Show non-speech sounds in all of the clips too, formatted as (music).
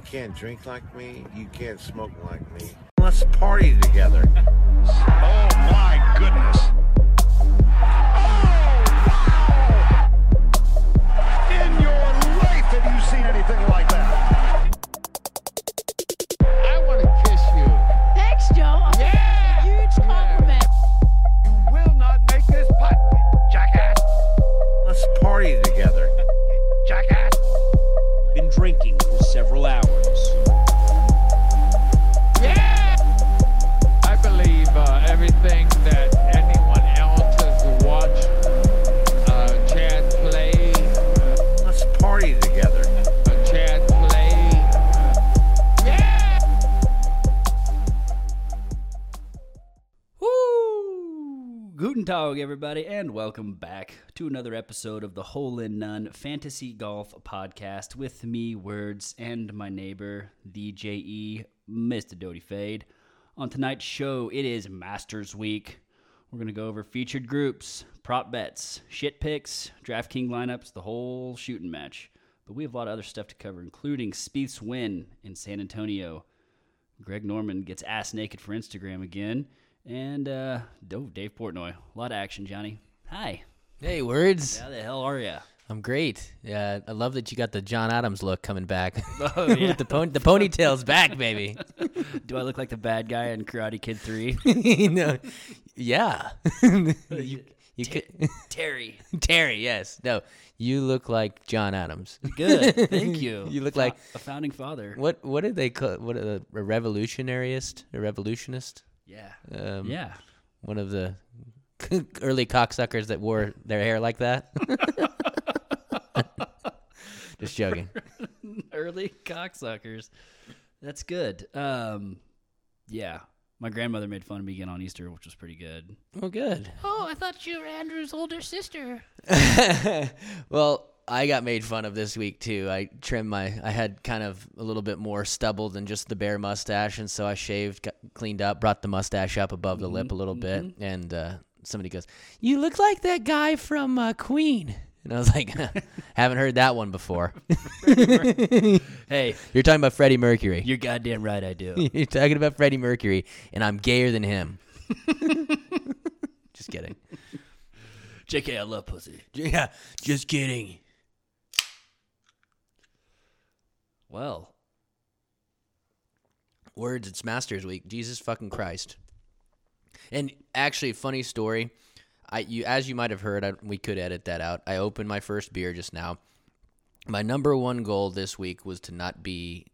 You can't drink like me. You can't smoke like me. Let's party together. (laughs) Oh my goodness. Everybody, and welcome back to another episode of the Hole in None Fantasy Golf Podcast with me, Words, and my neighbor, the JE, Mr. Doty Fade. On tonight's show, it is Masters Week. We're going to go over featured groups, prop bets, shit picks, DraftKings lineups, the whole shooting match. But we have a lot of other stuff to cover, including Spieth's win in San Antonio, Greg Norman gets ass naked for Instagram again. And uh oh, Dave Portnoy. A lot of action, Johnny. Hi. Hey, words. How the hell are you? I'm great. Yeah, I love that you got the John Adams look coming back. (laughs) (laughs) Oh, yeah. The pony, the ponytail's back, baby. (laughs) Do I look like the bad guy in Karate Kid 3? no, yeah. you, you could, Terry. Terry, yes. No, you look like John Adams. Good. Thank you. You look Fo- like- a founding father. What what did they call what a, a revolutionaryist? A revolutionist? Yeah. Um, Yeah. One of the (laughs) early cocksuckers that wore their hair like that. (laughs) Just joking. (laughs) Early cocksuckers. That's good. Um yeah. My grandmother made fun of me again on Easter, which was pretty good. Oh, good. Oh, I thought you were Andrew's older sister. well, I got made fun of this week too. I trimmed my. I had kind of a little bit more stubble than just the bare mustache, and so I shaved, got cleaned up, brought the mustache up above the lip a little bit, and uh, somebody goes, "You look like that guy from uh, Queen." And I was like, (laughs) "Haven't heard that one before." (laughs) Hey, You're talking about Freddie Mercury. you're goddamn right I do. (laughs) You're talking about Freddie Mercury, and I'm gayer than him. just kidding. JK, I love pussy. Yeah, just kidding. Well, Words, it's Masters Week. Jesus fucking Christ. And actually, funny story. I you as you might have heard, I, we could edit that out. I opened my first beer just now. My number one goal this week was to not be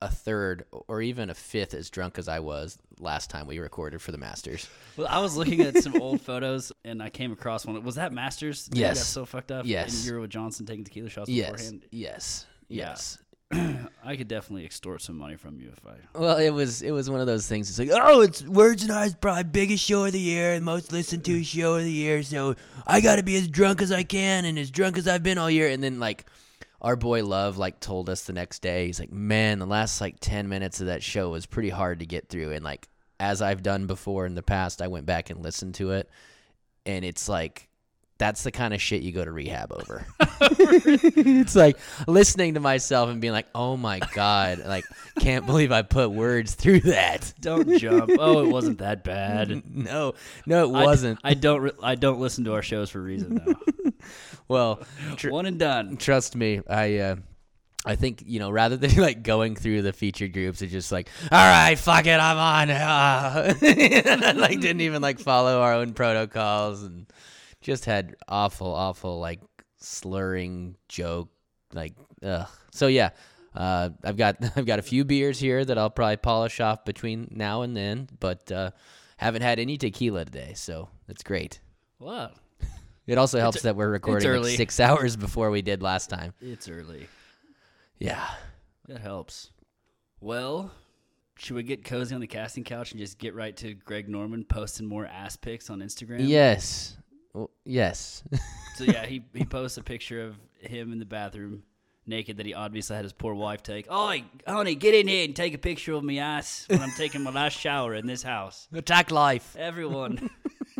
a third or even a fifth as drunk as I was last time we recorded for the Masters. Well, I was looking at some old (laughs) photos and I came across one. Was that Masters? that Yes. got so fucked up. Yes. And you were with Johnson taking tequila shots Yes, beforehand. yes, Yeah. yes. (clears throat) I could definitely extort some money from you if I. Well, it was it was one of those things. It's like, oh, it's Words and I's probably biggest show of the year and most listened to mm. show of the year. So I got to be as drunk as I can and as drunk as I've been all year. And then like our boy Love like told us the next day, he's like, man, the last like ten minutes of that show was pretty hard to get through. And like as I've done before in the past, I went back and listened to it, and it's like. That's the kind of shit you go to rehab over. (laughs) it's like listening to myself and being like, "Oh my god, like can't believe I put words through that." Don't jump. Oh, it wasn't that bad. (laughs) No, no, it wasn't. I, don't. Re- I don't listen to our shows for a reason though. (laughs) well, tr- One and done. trust me, I uh, I think you know rather than like going through the featured groups, it's just like, all right, fuck it, I'm on. Ah." like didn't even like follow our own protocols and just had awful, awful like slurring joke like ugh. So yeah. Uh, I've got (laughs) I've got a few beers here that I'll probably polish off between now and then, but uh, haven't had any tequila today, so that's great. Wow. It also helps that we're recording like six (laughs) hours before we did last time. It's early. Yeah. That helps. Well, should we get cozy on the casting couch and just get right to Greg Norman posting more ass pics on Instagram? Yes. Well, yes. (laughs) So yeah, he he posts a picture of him in the bathroom naked that he obviously had his poor wife take. Oh, honey, get in here and take a picture of me ass when I'm taking my last shower in this house. (laughs) Attack life. Everyone,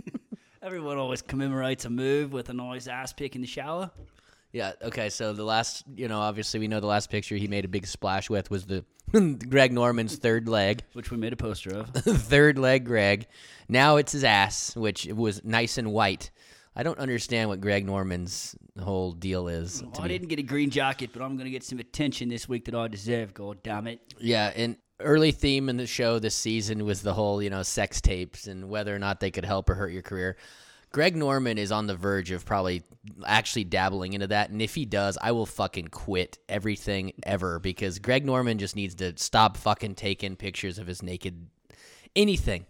(laughs) everyone always commemorates a move with a nice ass pic in the shower. Yeah. Okay. So the last, you know, obviously we know the last picture he made a big splash with was the Greg Norman's third leg, Which we made a poster of. third leg Greg. Now it's his ass, which was nice and white. I don't understand what Greg Norman's whole deal is. Oh, well, I me. didn't get a green jacket, but I'm going to get some attention this week that I deserve, god damn it. Yeah, and early theme in the show this season was the whole, you know, sex tapes and whether or not they could help or hurt your career. Greg Norman is on the verge of probably actually dabbling into that, and if he does, I will fucking quit everything ever because Greg Norman just needs to stop fucking taking pictures of his naked anything.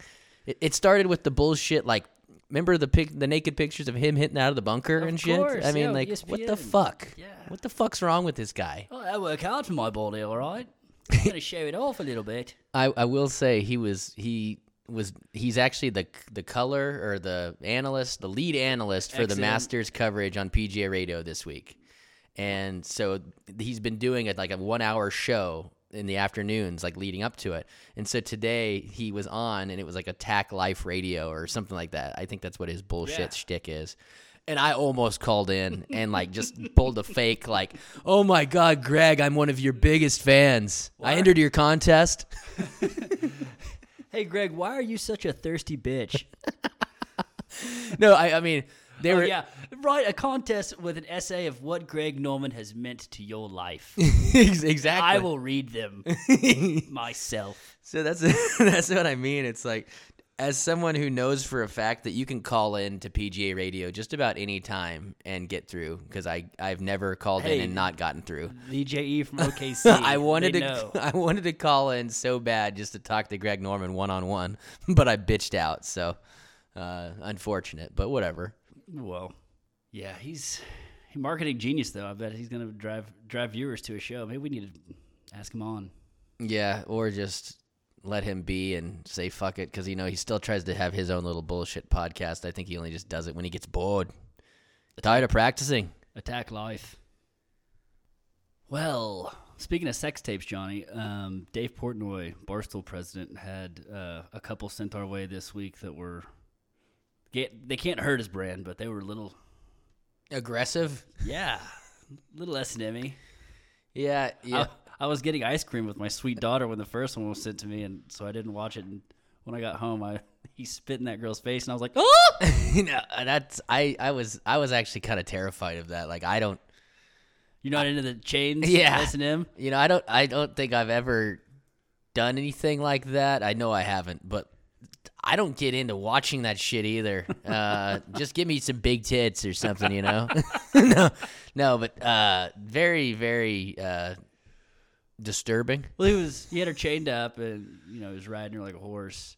It, it started with the bullshit like remember the pic, the naked pictures of him hitting out of the bunker Of and shit. course, I mean, yeah, like what the fuck? Yeah. What the fuck's wrong with this guy? Oh, I work hard for my body, all right? (laughs) I'm to show it off a little bit. I, I will say he was he was he's actually the the color or the analyst, the lead analyst for the Masters coverage on PGA Radio this week, and so he's been doing it like a one hour show in the afternoons, like leading up to it. And so today he was on, and it was like Attack Life Radio or something like that. I think that's what his bullshit Yeah. shtick is. And I almost called in and like just (laughs) pulled a fake like, "Oh my god, Greg, I'm one of your biggest fans. I entered your contest." (laughs) Hey, Greg, why are you such a thirsty bitch? (laughs) No, I, I mean they oh, were yeah. Write a contest with an essay of what Greg Norman has meant to your life. (laughs) Exactly. I will read them (laughs) myself. So that's (laughs) that's what I mean. It's like as someone who knows for a fact that you can call in to PGA Radio just about any time and get through because I I've never called Hey. in and not gotten through. VJE from OKC. I wanted to know. I wanted to call in so bad just to talk to Greg Norman one on one, but I bitched out. So uh, unfortunate, but whatever. Well, yeah, he's a marketing genius, though. I bet he's going to drive drive viewers to a show. Maybe we need to ask him on. Yeah, or just let him be and say fuck it because you know he still tries to have his own little bullshit podcast. I think he only just does it when he gets bored. Tired of practicing. Attack Life. Well, speaking of sex tapes, Johnny, um, Dave Portnoy, Barstool president, had uh, a couple sent our way this week that were. Get, they can't hurt his brand, but they were a little, Aggressive. yeah, a little S and M Yeah, yeah. I, I was getting ice cream with my sweet daughter when the first one was sent to me, and so I didn't watch it. And when I got home, I he spit in that girl's face, and I was like, "Oh!" (laughs) you know, uh, that's I. I was I was actually kind of terrified of that. Like I don't. You're not into the chains, (laughs) Yeah. S and M. You know, I don't. I don't think I've ever done anything like that. I know I haven't, but I don't get into watching that shit either. Uh, (laughs) just give me some big tits or something, you know. (laughs) (laughs) no, no, but uh, very, very uh, disturbing. Well, he was he had her chained up, and you know he was riding her like a horse.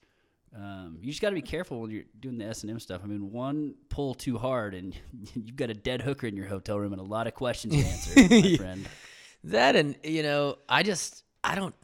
Um, you just got to be careful when you're doing the S and M stuff. I mean, one pull too hard, and you've got a dead hooker in your hotel room, and a lot of questions to answer, my friend. That and you know, I just I don't.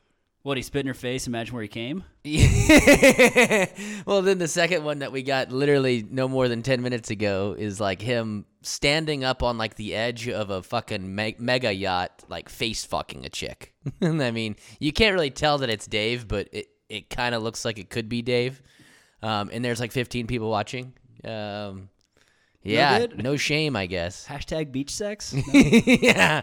What he spit in her face? Imagine where he came. (laughs) well, then the second one that we got literally no more than 10 minutes ago is like him standing up on like the edge of a fucking me- mega yacht, like face fucking a chick. (laughs) I mean, you can't really tell that it's Dave, but it, it kind of looks like it could be Dave. Um, and there's like 15 people watching. Um, yeah, good? no shame, I guess. Hashtag beach sex. (laughs) No? yeah.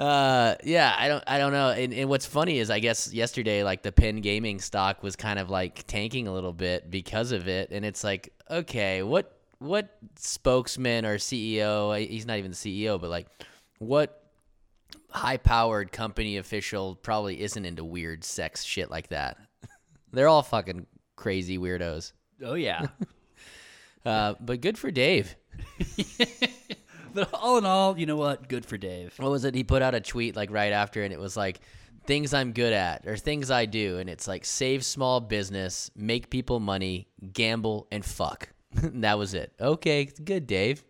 Uh, yeah, I don't, I don't know. And, and what's funny is, I guess yesterday, like the Penn Gaming stock was kind of like tanking a little bit because of it, and it's like, okay, what, what spokesman or CEO? He's not even the CEO, but like, what high-powered company official probably isn't into weird sex shit like that? (laughs) They're all fucking crazy weirdos. oh yeah. (laughs) Uh, but good for Dave. (laughs) (laughs) But all in all, you know what? Good for Dave. what was it? He put out a tweet like right after, and it was like things I'm good at or things I do, and it's like save small business, make people money, gamble, and fuck. (laughs) that was it. Okay, good, Dave.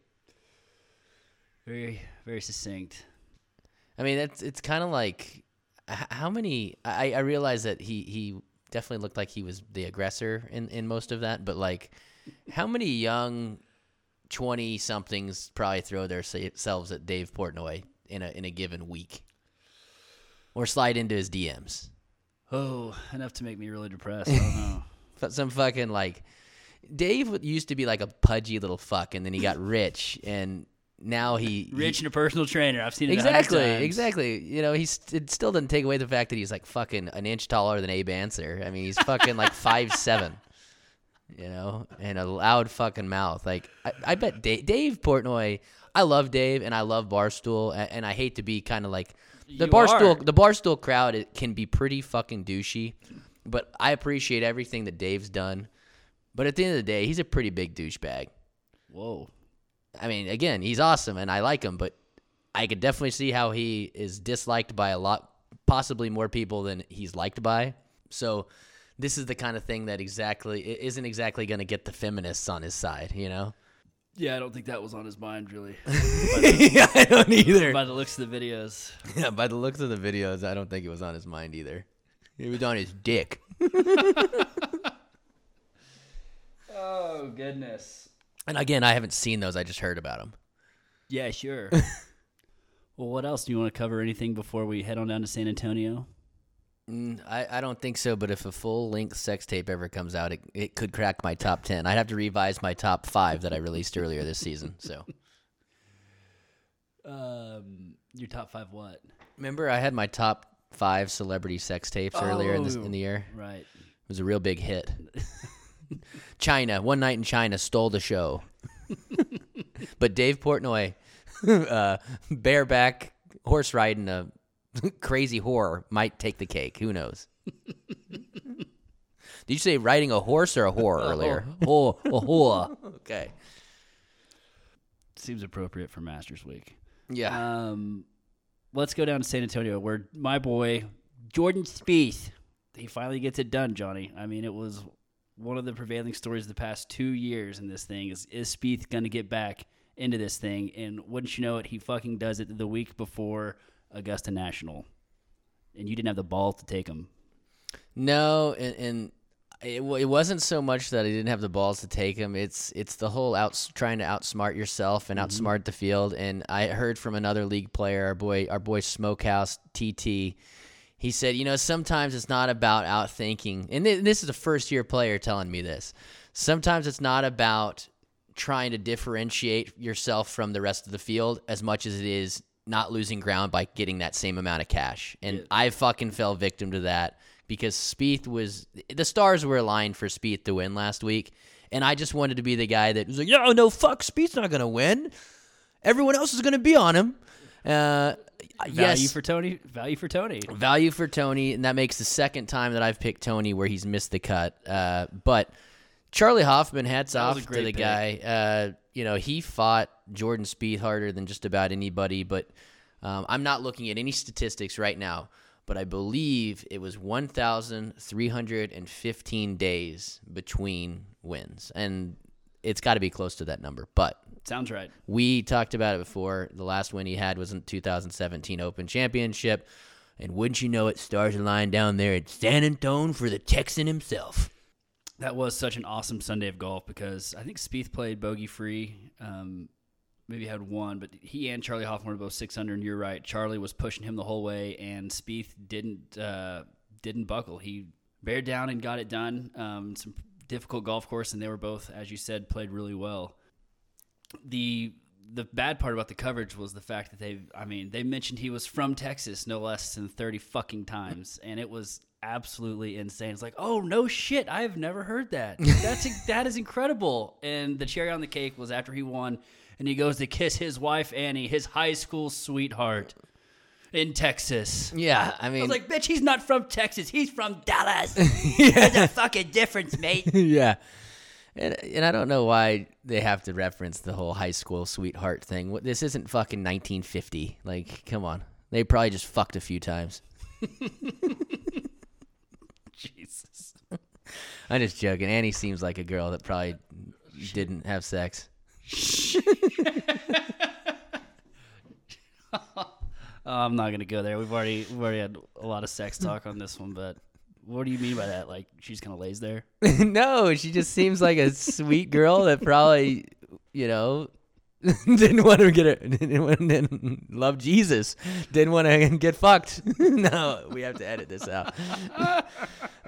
Very, very succinct. I mean, it's it's kind of like how many? I I realize that he he definitely looked like he was the aggressor in in most of that, but like how many young twenty somethings probably throw themselves at Dave Portnoy in a in a given week, or slide into his DMs. Oh, enough to make me really depressed. I don't know. (laughs) But some fucking like Dave used to be like a pudgy little fuck, and then he got (laughs) rich, and now he Rich he- and a personal trainer. I've seen it exactly, exactly. You know, he's it still doesn't take away the fact that he's like fucking an inch taller than Abe Ancer. I mean, he's fucking like five seven. (laughs) You know, and a loud fucking mouth. Like I, I bet Dave, Dave Portnoy. I love Dave and I love Barstool, and, and I hate to be kind of like the You Barstool. are. The Barstool crowd it can be pretty fucking douchey, but I appreciate everything that Dave's done. But at the end of the day, he's a pretty big douchebag. Whoa. I mean, again, he's awesome and I like him, but I could definitely see how he is disliked by a lot, possibly more people than he's liked by. So, this is the kind of thing that exactly it isn't exactly going to get the feminists on his side, you know? Yeah, I don't think that was on his mind really. (laughs) (laughs) yeah, I don't either. By the looks of the videos. yeah, by the looks of the videos, I don't think it was on his mind either. It was on his dick. (laughs) Oh goodness. And again, I haven't seen those. I just heard about them. Yeah, sure. well, what else do you want to cover? Anything before we head on down to San Antonio? Mm, I, I don't think so, but if a full length sex tape ever comes out, it, it could crack my top 10. I'd have to revise my top five that I released earlier this season. So, (laughs) Um, your top five what? remember, I had my top five celebrity sex tapes earlier in, this, Oh. in the year? Right. It was a real big hit. (laughs) China, one night in China, stole the show. (laughs) but Dave Portnoy, uh, bareback horse riding a (laughs) crazy whore, might take the cake. Who knows? (laughs) Did you say riding a horse or a whore (laughs) earlier? Oh, a whore. Okay. Seems appropriate for Masters Week. Yeah. Um, let's go down to San Antonio, where my boy Jordan Spieth, he finally gets it done. Johnny, I mean, it was one of the prevailing stories of the past two years in this thing. Is is Spieth going to get back into this thing? And wouldn't you know it, he fucking does it the week before Augusta National, and you didn't have the ball to take him. No, and, and it, it wasn't so much that I didn't have the balls to take him. It's it's the whole out trying to outsmart yourself and mm-hmm. outsmart the field. And I heard from another league player, our boy, our boy Smokehouse TT. He said, you know, sometimes it's not about outthinking, and thi- this is a first year player telling me this. Sometimes it's not about trying to differentiate yourself from the rest of the field as much as it is not losing ground by getting that same amount of cash. And I fucking fell victim to that because Spieth was the stars were aligned for Spieth to win last week, and I just wanted to be the guy that was like, "Yo, no, fuck, Spieth's not gonna win. Everyone else is gonna be on him." Uh, Value yes, for Tony. Value for Tony. value for Tony, and that makes the second time that I've picked Tony where he's missed the cut. Uh, but Charley Hoffman, hats off to the pick. guy. Uh, you know, he fought Jordan Spieth harder than just about anybody. But um, I'm not looking at any statistics right now. But I believe it was 1,315 days between wins, and it's got to be close to that number. But Sounds right. we talked about it before. The last win he had was in 2017 Open Championship. And wouldn't you know it, stars are lying down there at San Antone for the Texan himself. That was such an awesome Sunday of golf because I think Spieth played bogey free. Um, maybe had one, but he and Charley Hoffman were both six under. And you're right, Charley was pushing him the whole way, and Spieth didn't uh, didn't buckle. He bared down and got it done. Um, some difficult golf course, and they were both, as you said, played really well. The the bad part about the coverage was the fact that they I mean, they mentioned he was from Texas no less than 30 fucking times and it was absolutely insane. It's like, "Oh, no shit. I have never heard that." (laughs) That's that is incredible. And the cherry on the cake was after he won and he goes to kiss his wife Annie, his high school sweetheart in Texas. Yeah, I mean, I was like, "Bitch, he's not from Texas. He's from Dallas." yeah. (laughs) There's a fucking difference, mate. (laughs) yeah. And, and I don't know why they have to reference the whole high school sweetheart thing. This isn't fucking 1950. Like, come on. They probably just fucked a few times. Jesus. (laughs) I'm just joking. Annie seems like a girl that probably didn't have sex. (laughs) I'm not gonna go there. We've already we've already had a lot of sex talk on this one, but what do you mean by that? Like she's kind of lays there? (laughs) no, she just seems like a sweet girl that probably, you know, (laughs) didn't want to get her, (laughs) didn't, want- didn't love Jesus, didn't want to (laughs) get fucked. no, we have to edit this out.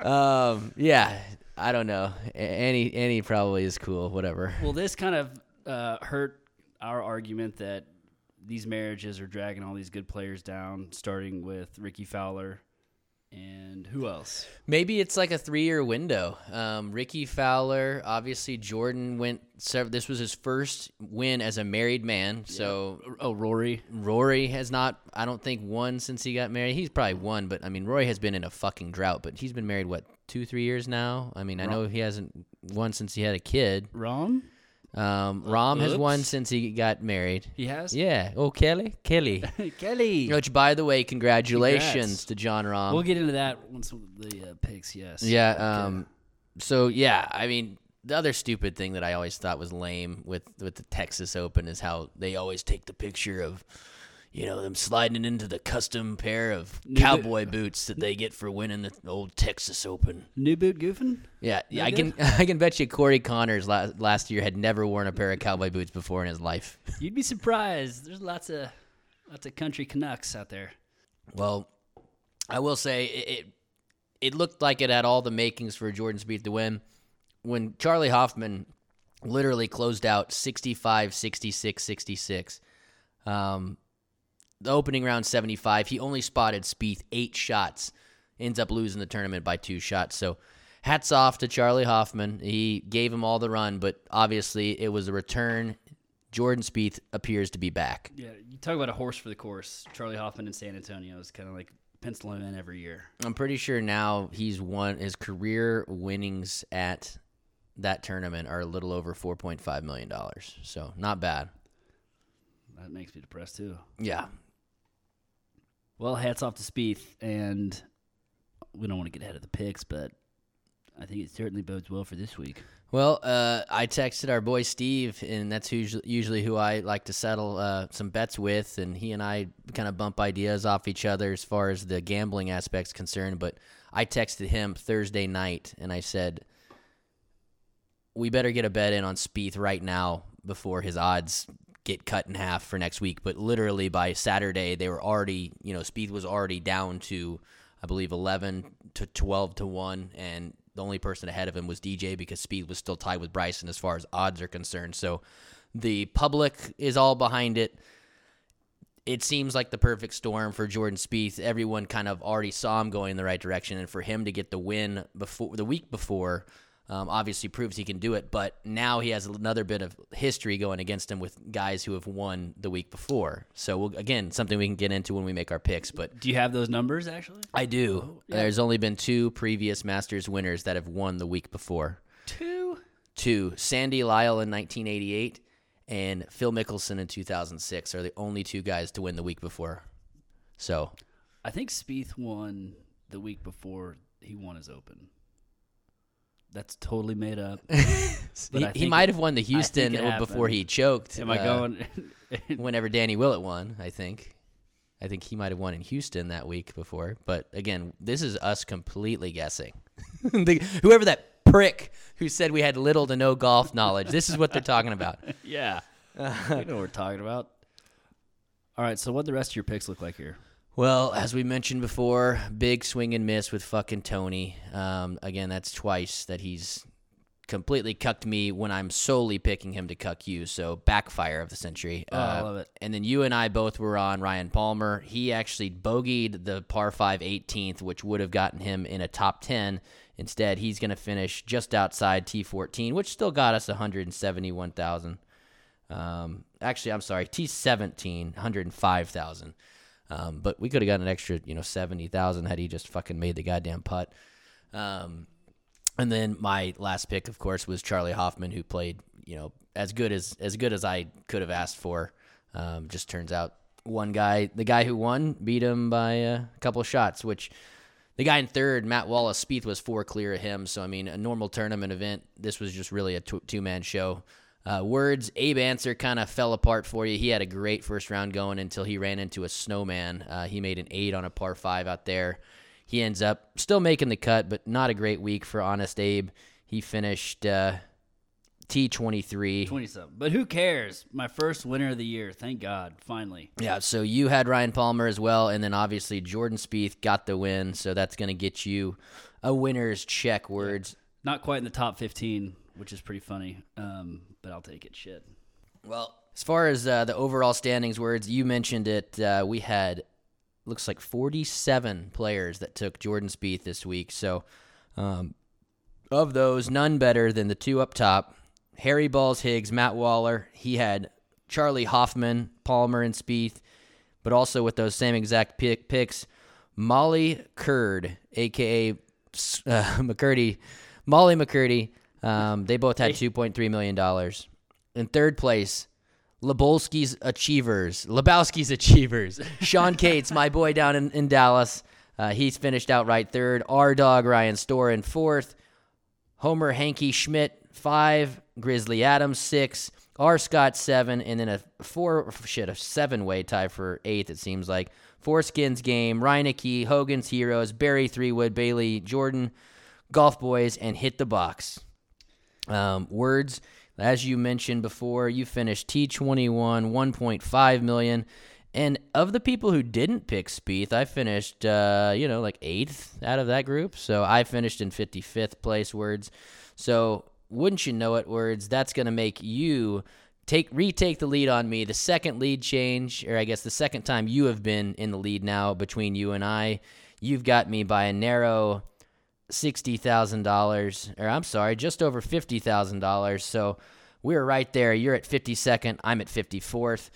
um, yeah, I don't know. A- Annie, Annie probably is cool. Whatever. Well, this kind of uh, hurt. our argument that these marriages are dragging all these good players down, starting with Rickie Fowler and who else? Maybe it's like a three-year window. Um, Rickie Fowler, obviously Jordan went. sev- This was his first win as a married man. So Oh, Rory. Rory has not, I don't think, won since he got married. He's probably won, but I mean, Rory has been in a fucking drought. But he's been married what two, three years now. I mean, I know he hasn't won since he had a kid. Rahm? Um, Rahm has won since he got married. He has? Yeah. Oh, Kelly, Kelly. (laughs) Kelly. Which, by the way, congratulations Congrats. to Jon Rahm. we'll get into that once the uh, picks, yes. Yeah. Okay. Um. So yeah, I mean, the other stupid thing that I always thought was lame with with the Texas Open is how they always take the picture of, you know, them sliding into the custom pair of cowboy boots that they get for winning the old Texas Open. New boot goofing? Yeah, yeah. I can (laughs) I can bet you Corey Conners last last year had never worn a pair of cowboy boots before in his life. (laughs) You'd be surprised. There's lots of lots of country Canucks out there. Well, I will say it, it it looked like it had all the makings for Jordan Spieth to win. When Charley Hoffman literally closed out 65 66 66. Um, the opening round 75, he only spotted Spieth eight shots, ends up losing the tournament by two shots. So hats off to Charley Hoffman. He gave him all the run, but obviously it was a return. Jordan Spieth appears to be back. Yeah, you talk about a horse for the course. Charley Hoffman in San Antonio is kind of like penciling him in every year. I'm pretty sure now he's won his career winnings at that tournament are a little over 4.5 million dollars. So not bad. That makes me depressed too. Yeah. Well, hats off to Spieth, and we don't want to get ahead of the picks, but I think it certainly bodes well for this week. Well, uh, I texted our boy Steve, and that's usually who I like to settle uh, some bets with, and he and I kind of bump ideas off each other as far as the gambling aspect's concerned. But I texted him Thursday night, and I said, "We better get a bet in on Spieth right now before his odds get cut in half for next week." But literally by Saturday, they were already, you know, Spieth was already down to, I believe, eleven to twelve to one, and the only person ahead of him was DJ because Spieth was still tied with Bryson as far as odds are concerned. So the public is all behind it. It seems like the perfect storm for Jordan Spieth. Everyone kind of already saw him going in the right direction, and for him to get the win before the week before, um, obviously proves he can do it. But now he has another bit of history going against him with guys who have won the week before. So we'll, again, something we can get into when we make our picks. But Do you have those numbers actually? I do. There's only been two previous Masters winners that have won the week before. Two. Two, Sandy Lyle in 1988 and Phil Mickelson in 2006 are the only two guys to win the week before. So, I think Spieth won the week before he won his Open. That's totally made up. (laughs) He, he might have won the Houston before happened. he choked. Am I uh, going? (laughs) whenever Danny Willett won, I think. I think he might have won in Houston that week before. But again, this is us completely guessing. (laughs) The- Whoever that prick who said we had little to no golf knowledge, this is what they're talking about. yeah. you know what we're talking about. All right. So, what the rest of your picks look like here? Well, as we mentioned before, big swing and miss with fucking Tony. Um, again, that's twice that he's completely cucked me when I'm solely picking him to cuck you. So backfire of the century. Uh, Oh, I love it. And then you and I both were on Ryan Palmer. He actually bogeyed the par 5 18th, which would have gotten him in a top 10. Instead, he's going to finish just outside T14, which still got us 171,000. Um, actually, I'm sorry, T17, 105,000. Um, but we could have gotten an extra, you know, 70,000 had he just fucking made the goddamn putt. Um, and then my last pick, of course, was Charley Hoffman, who played, you know, as good as as good as I could have asked for. Um, just turns out one guy, the guy who won, beat him by a couple of shots. Which the guy in third, Matt Wallace, Spieth was four clear of him. So I mean, a normal tournament event. This was just really a two man show. Uh, words, Abe Ancer kind of fell apart for you. He had a great first round going until he ran into a snowman. Uh, he made an eight on a par five out there. He ends up still making the cut, but not a great week for Honest Abe. He finished uh, T23. 20 something. But who cares? My first winner of the year. Thank God. Finally. Yeah, so you had Ryan Palmer as well, and then obviously Jordan Spieth got the win, so that's going to get you a winner's check. Words. Not quite in the top 15, which is pretty funny. Um, but I'll take it. Shit. Well, As far as uh, the overall standings words, you mentioned it. Uh, we had looks like 47 players that took Jordan Spieth this week. So, um, of those, none better than the two up top: Harry Balls Higgs, Matt Waller. He had Charley Hoffman, Palmer, and Spieth, but also with those same exact pick, picks, Molly Curd, aka (laughs) uh, McCurdy, Molly McCurdy. Um, they both had 2.3 million dollars. In third place, Lebolski's Achievers, Lebowski's Achievers. (laughs) Sean Cates, my boy down in, in Dallas, uh, he's finished outright third. Our Dog Ryan Store in fourth. Homer Hanky Schmidt five. Grizzly Adams six. R Scott seven, and then a four shit a seven way tie for eighth. It seems like Foreskins game. Reineke, Hogan's Heroes, Barry Threewood, Bailey Jordan, Golf Boys, and Hit the Box. Um, words, as you mentioned before, you finished T21, 1.5 million. And of the people who didn't pick Spieth, I finished, uh, you know, like eighth out of that group. So I finished in 55th place. Words. So wouldn't you know it? Words. That's going to make you take retake the lead on me. The second lead change, or I guess the second time you have been in the lead now between you and I. You've got me by a narrow sixty thousand dollars, or I'm sorry, just over fifty thousand dollars. So we're right there. You're at fifty second. I'm at fifty fourth.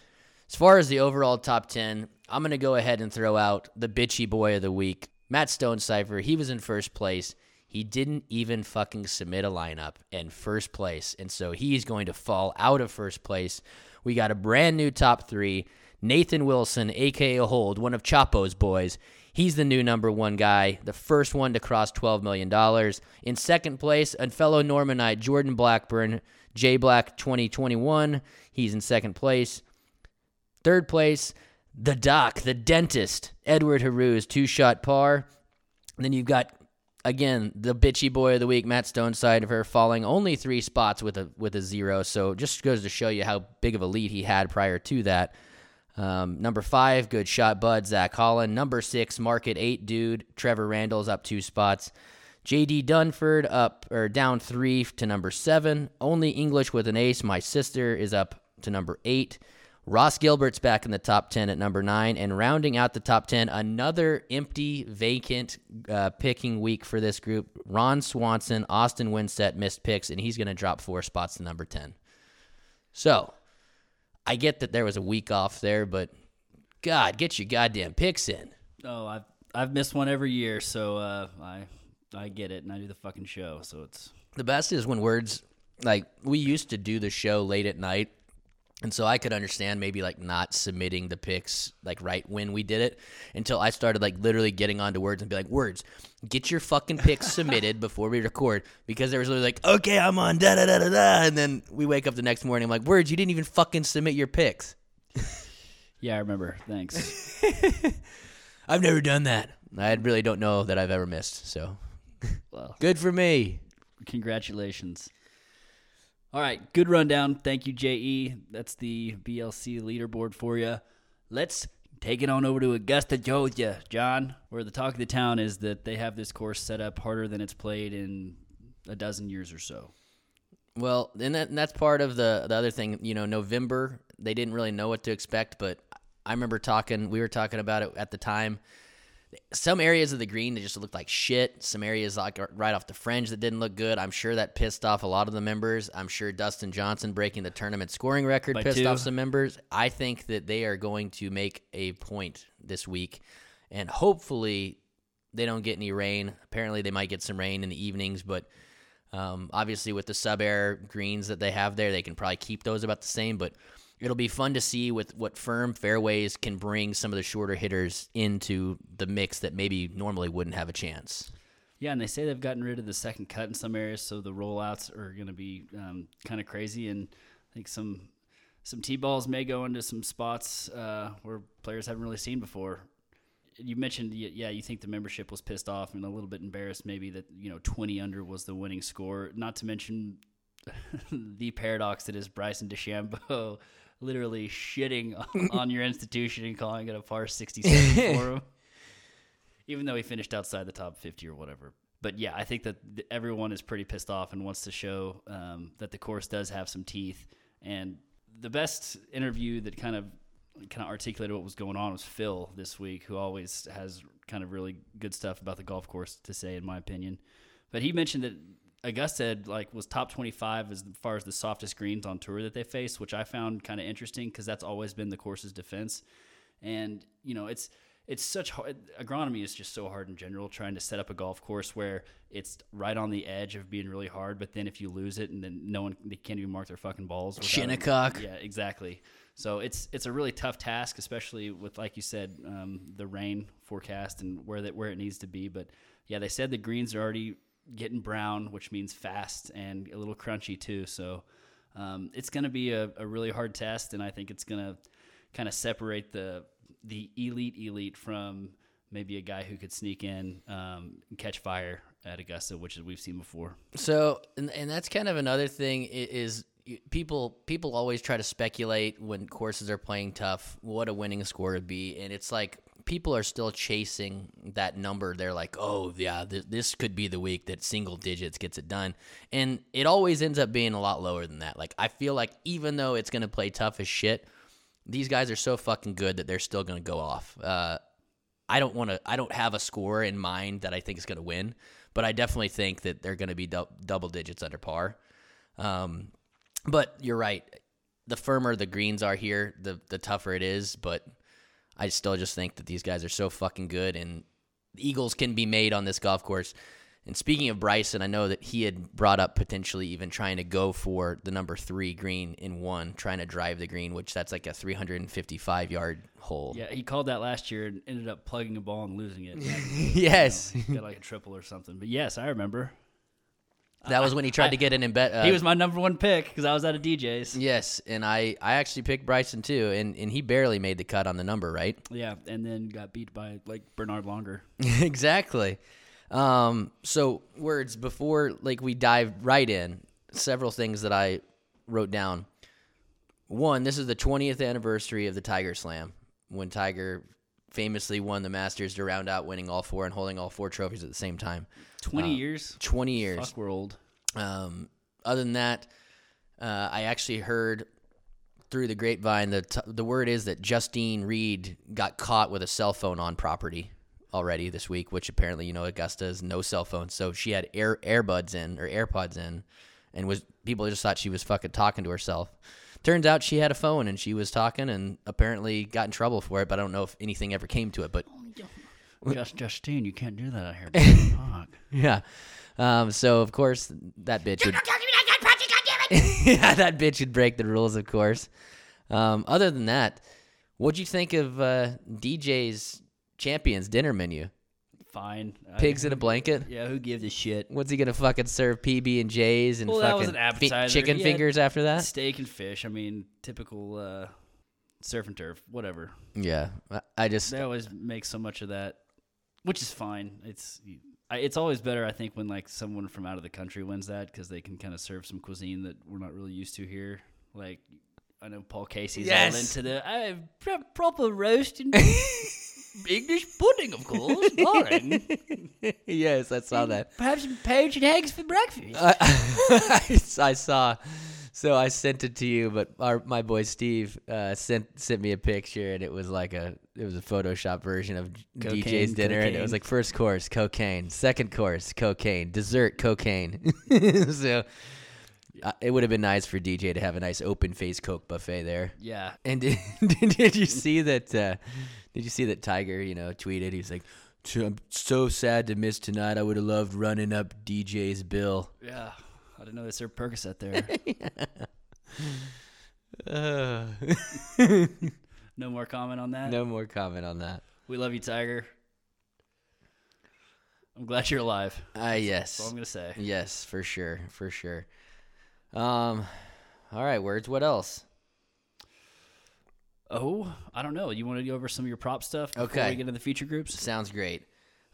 As far as the overall top ten, I'm gonna go ahead and throw out the bitchy boy of the week, Matt Stone Cipher. He was in first place. He didn't even fucking submit a lineup in first place, and so he's going to fall out of first place. We got a brand new top three. Nathan Wilson, aka Hold, one of Chapo's boys. He's the new number one guy, the first one to cross $12 million. In second place, a fellow Normanite, Jordan Blackburn, J Black 2021. He's in second place. Third place, the doc, the dentist, Edward Haru's two shot par. And then you've got again the bitchy boy of the week, Matt Stoneside of her falling only three spots with a with a zero. So just goes to show you how big of a lead he had prior to that. Um, number five, good shot, Bud Zach Holland. Number six, market eight, dude. Trevor Randall's up two spots. JD Dunford up or down three to number seven. Only English with an ace. My sister is up to number eight. Ross Gilbert's back in the top 10 at number nine. And rounding out the top 10, another empty, vacant uh, picking week for this group. Ron Swanson, Austin Winsett missed picks, and he's going to drop four spots to number 10. So, I get that there was a week off there, but God, get your goddamn picks in. Oh, I've I've missed one every year, so uh, I I get it, and I do the fucking show, so it's The best is when words like we used to do the show late at night. And so I could understand maybe like not submitting the picks like right when we did it until I started like literally getting onto words and be like, words, get your fucking picks submitted (laughs) before we record because there was literally like, okay, I'm on da da da da da, and then we wake up the next morning. I'm like, words, you didn't even fucking submit your picks. (laughs) yeah, I remember. Thanks. (laughs) I've never done that. I really don't know that I've ever missed. So well, good for me. congratulations. All right, good rundown. Thank you, JE. That's the BLC leaderboard for you. Let's take it on over to Augusta, Georgia, John, where the talk of the town is that they have this course set up harder than it's played in a dozen years or so. Well, and, that, and that's part of the the other thing. You know, November they didn't really know what to expect, but I remember talking. We were talking about it at the time. Some areas of the green that just looked like shit. Some areas like right off the fringe that didn't look good. I'm sure that pissed off a lot of the members. I'm sure Dustin Johnson breaking the tournament scoring record By pissed two. off some members. I think that they are going to make a point this week, and hopefully they don't get any rain. Apparently they might get some rain in the evenings, but um, obviously, with the sub air greens that they have there, they can probably keep those about the same. But it'll be fun to see with what firm fairways can bring some of the shorter hitters into the mix that maybe normally wouldn't have a chance. Yeah, and they say they've gotten rid of the second cut in some areas, so the rollouts are going to be um, kind of crazy. And I think some some tee balls may go into some spots uh, where players haven't really seen before. You mentioned, yeah, you think the membership was pissed off and a little bit embarrassed, maybe that you know twenty under was the winning score. Not to mention (laughs) the paradox that is Bryson DeChambeau literally shitting (laughs) on, your institution and calling it a par sixty-seven (laughs) for him even though he finished outside the top 50 or whatever. But yeah, I think that everyone is pretty pissed off and wants to show um, that the course does have some teeth. And the best interview that kind of kind of articulated what was going on was Phil this week, who always has kind of really good stuff about the golf course to say, in my opinion. But he mentioned that Augusta had, like was top twenty five as far as the softest greens on tour that they faced, which I found kind of interesting because that's always been the course's defense. And you know, it's it's such hard agronomy is just so hard in general trying to set up a golf course where it's right on the edge of being really hard but then if you lose it and then no one they can't even mark their fucking balls Shinnecock. yeah exactly so it's it's a really tough task especially with like you said um, the rain forecast and where that where it needs to be but yeah they said the greens are already getting brown which means fast and a little crunchy too so um, it's going to be a, a really hard test and i think it's going to kind of separate the the elite elite from maybe a guy who could sneak in um, and catch fire at Augusta, which we've seen before. So, and, and that's kind of another thing is people people always try to speculate when courses are playing tough what a winning score would be, and it's like people are still chasing that number. They're like, oh yeah, th- this could be the week that single digits gets it done, and it always ends up being a lot lower than that. Like I feel like even though it's gonna play tough as shit, these guys are so fucking good that they're still gonna go off. Uh, I don't want to. I don't have a score in mind that I think is going to win, but I definitely think that they're going to be dou- double digits under par. Um, but you're right. The firmer the greens are here, the the tougher it is. But I still just think that these guys are so fucking good, and Eagles can be made on this golf course. And speaking of Bryson, I know that he had brought up potentially even trying to go for the number three green in one, trying to drive the green, which that's like a 355 yard hole. Yeah, he called that last year and ended up plugging a ball and losing it. (laughs) yes. Got like a triple or something. But yes, I remember. That was when he tried I- to get in and bet. (laughs) Uh, he was my number one pick because I was at a DJ's. yes, and I I actually picked Bryson too, and and he barely made the cut on the number, right? Yeah, and then got beat by like Bernhard Langer. (laughs) exactly. Um, so words before like we dive right in, several things that I wrote down. One, this is the 20th anniversary of the Tiger Slam when Tiger famously won the Masters to round out winning all four and holding all four trophies at the same time. Twenty years. 20 years. Fuck, we're old. Um, other than that, uh, I actually heard through the grapevine that t- the word is that Justin Reed got caught with a cell phone on property already this week, which apparently you know Augusta is no cell phone, so she had air earbuds in or AirPods in, and was people just thought she was fucking talking to herself. Turns out she had a phone and she was talking, and apparently got in trouble for it. But I don't know if anything ever came to it. But (laughs) Just Justine, you can't do that out here. (laughs) Fuck. Yeah. Um, so of course that bitch would. Not me that project, goddammit! (laughs) yeah, that bitch would break the rules, of course. Um, other than that, what'd you think of uh, DJ's Champions dinner menu? Fine. I- Pigs in a blanket. Yeah, who gives a shit? What's he gonna fucking serve PB and J's and Well, that fucking was an fi- appetizer. chicken He had fingers after that? Steak and fish. I mean, typical uh, surf and turf. Whatever. Yeah, I- I just They always make so much of that, which is fine. It's it's always better, I think, when like someone from out of the country wins that because they can kind of serve some cuisine that we're not really used to here. Like I know Paul Casey's Yes. all into the I have pr- proper roast and (laughs) English pudding, of course, darling. (laughs) yes, I saw that. Perhaps some poached eggs for breakfast. I, (laughs) I saw. So I sent it to you, but our my boy Steve uh, sent sent me a picture, and it was like a it was a Photoshop version of Cocaine, DJ's dinner, and it was like first course cocaine, second course cocaine, dessert cocaine. (laughs) so uh, it would have been nice for DJ to have a nice open face Coke buffet there. yeah, And (laughs) did, did, you see that? Uh, did you see that Tiger? You know, tweeted. He was like, "I'm so sad to miss tonight. I would have loved running up DJ's bill." yeah. I didn't know they served Percocet (laughs) there. Uh, no more comment on that. no more comment on that. We love you, Tiger. I'm glad you're alive. Ah, yes, That's all I'm gonna say. yes, for sure, for sure. Um, all right, words. What else? Oh, I don't know. You want to go over some of your prop stuff before Okay. we get into the feature groups? Sounds great.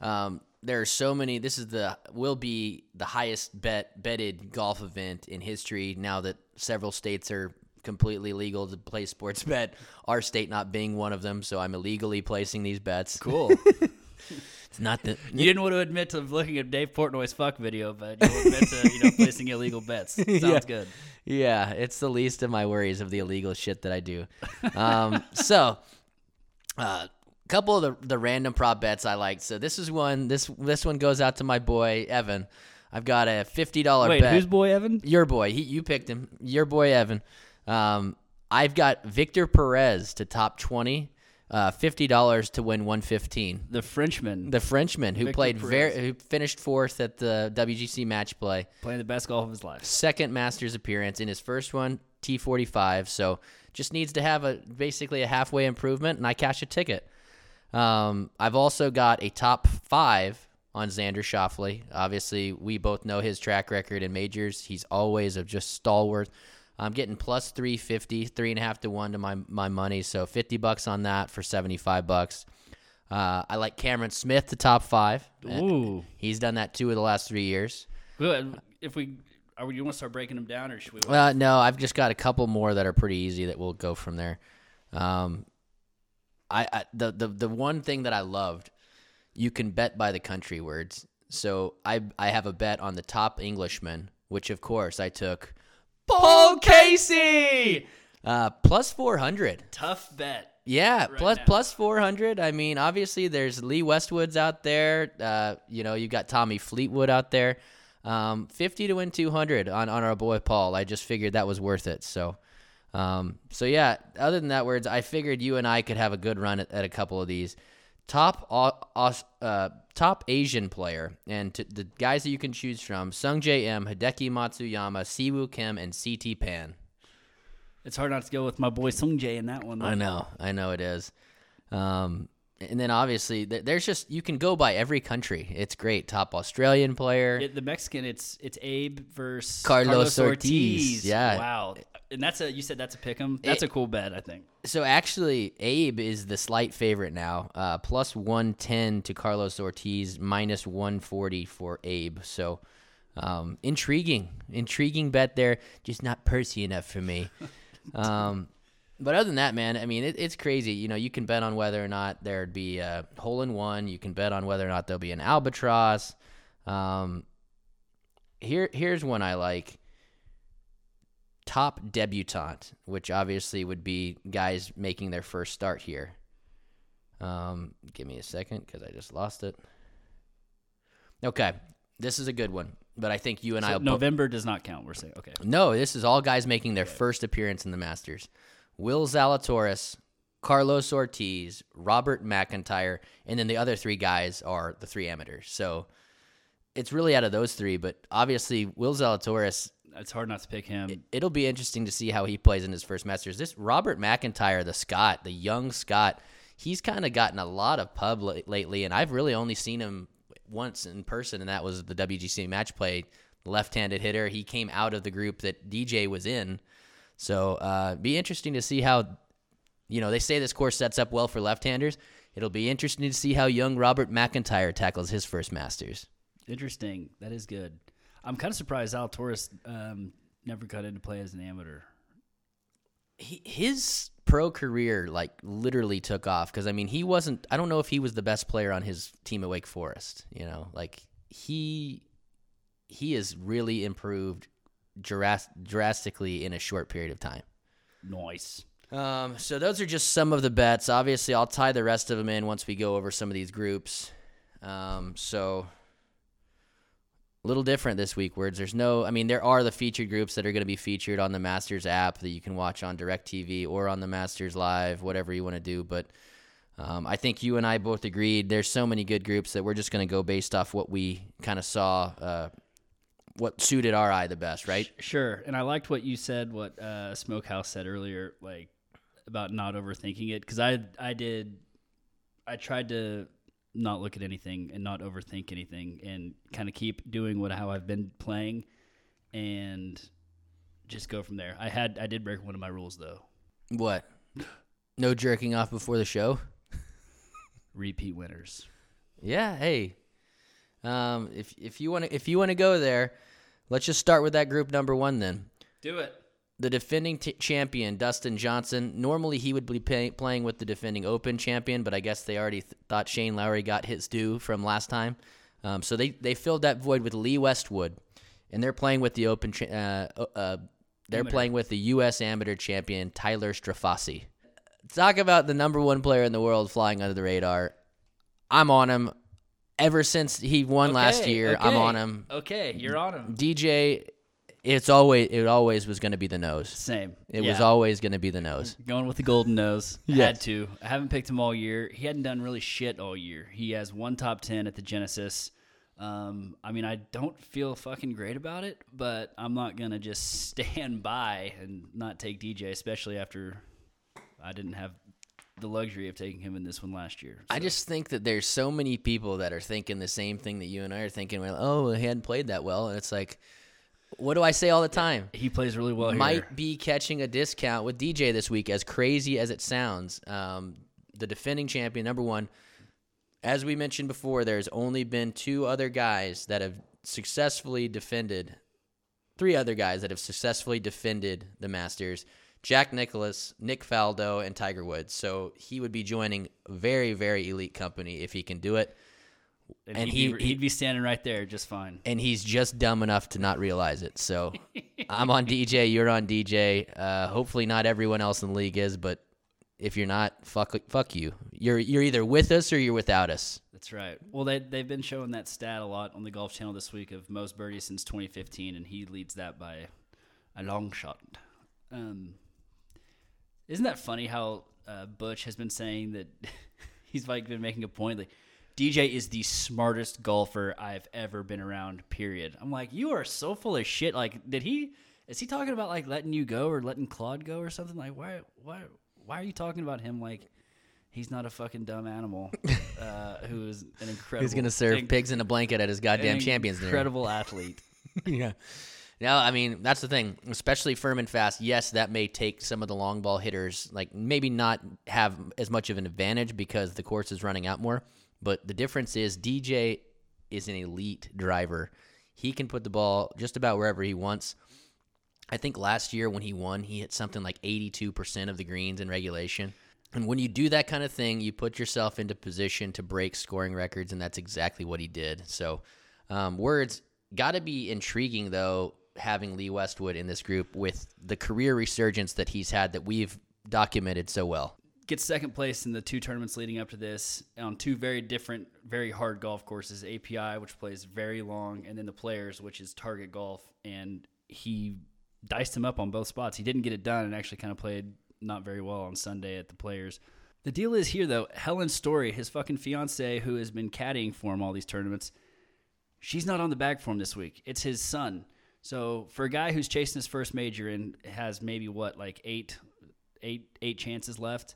Um, there are so many. This is the will be the highest bet betted golf event in history. Now that several states are completely legal to play sports (laughs) bet, our state not being one of them, so I'm illegally placing these bets. Cool. (laughs) It's not the You didn't want to admit to looking at Dave Portnoy's fuck video, but you admit to you know (laughs) placing illegal bets. Sounds Yeah. good. Yeah, it's the least of my worries of the illegal shit that I do. Um, so, a uh, couple of the, the random prop bets I liked. So this is one. This this one goes out to my boy Evan. I've got a fifty dollar Wait, bet. who's boy Evan? Your boy. He, you picked him. Your boy Evan. Um, I've got Victor Perez to top twenty. Uh, fifty dollars to win one fifteen. The Frenchman. The Frenchman who Victor played very, who finished fourth at the WGC match play playing the best golf of his life. second Masters appearance in his first one, T45. So just needs to have a basically a halfway improvement, and I cash a ticket. Um, I've also got a top five on Xander Schauffele. Obviously, we both know his track record in majors. He's always a just stalwart. I'm getting plus 350, three and a half to one to my my money. So 50 bucks on that for 75 bucks. Uh, I like Cameron Smith to top five. Ooh. He's done that two of the last three years. Good. If we are we, you want to start breaking them down, or should we? Well, no, I've just got a couple more that are pretty easy that we'll go from there. Um, I, I the, the the one thing that I loved, you can bet by the country words. So I I have a bet on the top Englishman, which of course I took Paul Casey, uh, plus four hundred. Tough bet. Yeah, plus now. plus four hundred. I mean, obviously there's Lee Westwood's out there. Uh, you know, you've got Tommy Fleetwood out there. Um, fifty to win two hundred on on our boy Paul. I just figured that was worth it. So, um, so yeah. Other than that, words, I figured you and I could have a good run at, at a couple of these. Top uh, top Asian player and t- the guys that you can choose from: Sungjae Im, Hideki Matsuyama, Siwoo Kim, and CT Pan. It's hard not to go with my boy Sung Jae in that one. though. I know, I know it is. Um, and then obviously, there's just you can go by every country. It's great. Top Australian player. It, the Mexican, it's it's Abe versus Carlos Ortiz, yeah. Wow. And that's a you said that's a pick 'em. That's It- a cool bet, I think. so actually, Abe is the slight favorite now. Uh, plus one ten to Carlos Ortiz, minus one forty for Abe. So. Um, intriguing, intriguing bet there. Just not Percy enough for me. (laughs) Um, but other than that, man, I mean, it, it's crazy. You know, you can bet on whether or not there'd be a hole in one. You can bet on whether or not there'll be an albatross. Um, here, here's one I like. Top debutante, which obviously would be guys making their first start here. Um, give me a second because I just lost it. Okay, this is a good one, but I think you and I So will bo- November does not count. We're saying okay. no, this is all guys making their first appearance in the Masters. Will Zalatoris, Carlos Ortiz, Robert McIntyre, and then the other three guys are the three amateurs. So it's really out of those three, but obviously Will Zalatoris, It's hard not to pick him. it'll be interesting to see how he plays in his first Masters. This Robert McIntyre, the Scot, the young Scot, he's kind of gotten a lot of pub la- lately, and I've really only seen him once in person, and that was the WGC match play. Left-handed hitter. He came out of the group that DJ was in, so uh, be interesting to see how. You know, they say this course sets up well for left-handers. It'll be interesting to see how young Robert McIntyre tackles his first Masters. Interesting. That is good. I'm kind of surprised Zalatoris um, never got into play as an amateur. he, his pro career like literally took off because I mean he wasn't I don't know if he was the best player on his team at Wake Forest you know like he he has really improved dras- drastically in a short period of time. Nice. um, so those are just some of the bets. Obviously I'll tie the rest of them in once we go over some of these groups. Um, so a little different this week. Words there's no i mean there are the featured groups that are going to be featured on the masters app that you can watch on directv or on the masters live whatever you want to do but um, i think you and i both agreed there's so many good groups that we're just going to go based off what we kind of saw uh, what suited our eye the best right Sure. And I liked what you said, what uh, Smokehouse said earlier, like about not overthinking it. Because I, I did, I tried to not look at anything and not overthink anything and kind of keep doing what how I've been playing and just go from there. I had, I did break one of my rules though. what no jerking off before the show Repeat winners. Yeah, hey. Um, if if you want to if you want to go there, let's just start with that group number one then. Do it. the defending t- champion Dustin Johnson. Normally he would be pay- playing with the defending Open champion, but I guess they already th- thought Shane Lowry got his due from last time. Um, so they they filled that void with Lee Westwood, and they're playing with the Open. Cha- uh, uh, they're Amateur. playing with the U.S. Amateur champion Tyler Strafaci. Talk about the number one player in the world flying under the radar. I'm on him. Ever since he won last Okay, year, I'm on him. Okay, you're on him. DJ, it's always it always was going to be the nose. Same. It was always going to be the nose. Going with the golden nose. (laughs) Yes. Had to. I haven't picked him all year. He hadn't done really shit all year. He has one top 10 at the Genesis. Um, I mean, I don't feel fucking great about it, but I'm not going to just (laughs) stand by and not take DJ, especially after I didn't have the luxury of taking him in this one last year. I just think that there's so many people that are thinking the same thing that you and I are thinking. Well, oh, he hadn't played that well, and it's like, what do I say all the time? he plays really well here. Might be catching a discount with DJ this week, as crazy as it sounds. Um, the defending champion, number one. As we mentioned before, there's only been two other guys that have successfully defended, three other guys that have successfully defended the Masters Jack Nicklaus, Nick Faldo, and Tiger Woods. So he would be joining very, very elite company if he can do it. and, and he'd, he- be, he'd be standing right there just fine. and he's just dumb enough to not realize it. So (laughs) I'm on DJ, you're on DJ. Uh, hopefully, not everyone else in the league is, but if you're not, fuck, fuck you. You're you're either with us or you're without us. That's right. Well, they they've been showing that stat a lot on the Golf Channel this week of most birdies since 2015, and he leads that by a long shot. Um, isn't that funny how uh, Butch has been saying that (laughs) he's like been making a point like DJ is the smartest golfer I've ever been around. Period. I'm like, you are so full of shit. Like, did he? Is he talking about like letting you go or letting Claude go or something? Like, why why why are you talking about him like? He's not a fucking dumb animal (laughs) uh, who is an incredible. He's gonna serve pigs in a blanket at his goddamn champions. Incredible athlete. (laughs) yeah. No, I mean that's the thing, especially firm and fast. Yes, that may take some of the long ball hitters, like maybe not have as much of an advantage because the course is running out more. But the difference is DJ is an elite driver. He can put the ball just about wherever he wants. I think last year when he won, he hit something like 82% of the greens in regulation. And when you do that kind of thing, you put yourself into position to break scoring records, and that's exactly what he did. So, um, words got to be intriguing though, having Lee Westwood in this group with the career resurgence that he's had that we've documented so well. Gets second place in the two tournaments leading up to this on two very different, very hard golf courses. API, which plays very long, and then the Players, which is Target Golf. And he diced him up on both spots. He didn't get it done and actually kind of played not very well on Sunday at the Players. The deal is here though, Helen Storey, his fucking fiance, who has been caddying for him all these tournaments, she's not on the bag for him this week. It's his son. So for a guy who's chasing his first major and has maybe what like eight, eight, eight chances left,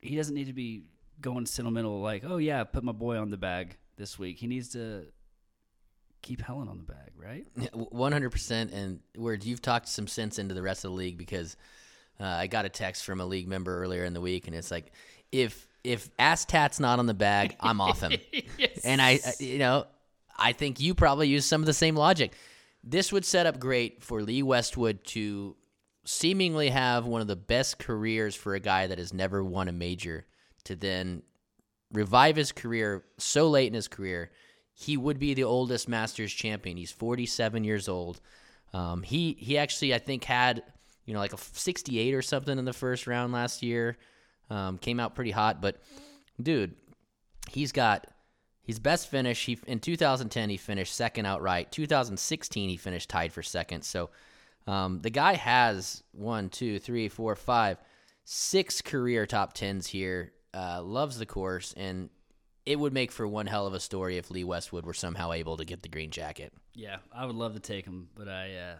he doesn't need to be going sentimental like, oh yeah, put my boy on the bag this week. He needs to keep Helen on the bag, right? One hundred percent, and words you've talked some sense into the rest of the league because uh, I got a text from a league member earlier in the week, and it's like if if Ass Tat's not on the bag, I'm off him. (laughs) yes. And I, I- you know, I think you probably use some of the same logic. This would set up great for Lee Westwood to seemingly have one of the best careers for a guy that has never won a major to then revive his career so late in his career. He would be the oldest Masters champion. He's 47 years old. Um, he he actually I think had you know like a 68 or something in the first round last year. Um, came out pretty hot, but dude, he's got his best finish. He in 2010 he finished second outright. 2016 he finished tied for second. So um, the guy has one, two, three, four, five, six career top tens here. Uh, loves the course, and it would make for one hell of a story if Lee Westwood were somehow able to get the green jacket. Yeah, I would love to take him, but I, uh,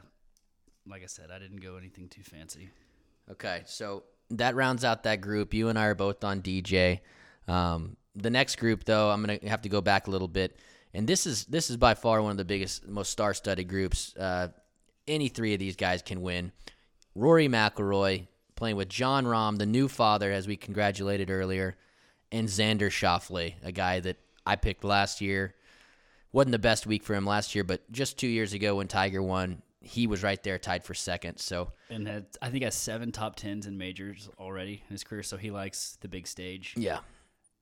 like I said, I didn't go anything too fancy. Okay, so that rounds out that group. You and I are both on DJ. Um, the next group, though, I'm gonna have to go back a little bit, and this is this is by far one of the biggest, most star-studded groups. Uh, any three of these guys can win. Rory McIlroy playing with Jon Rahm, the new father, as we congratulated earlier, and Xander Schauffele, a guy that I picked last year. Wasn't the best week for him last year, but just two years ago when Tiger won, he was right there, tied for second. So and had I think has seven top tens in majors already in his career. So he likes the big stage. yeah,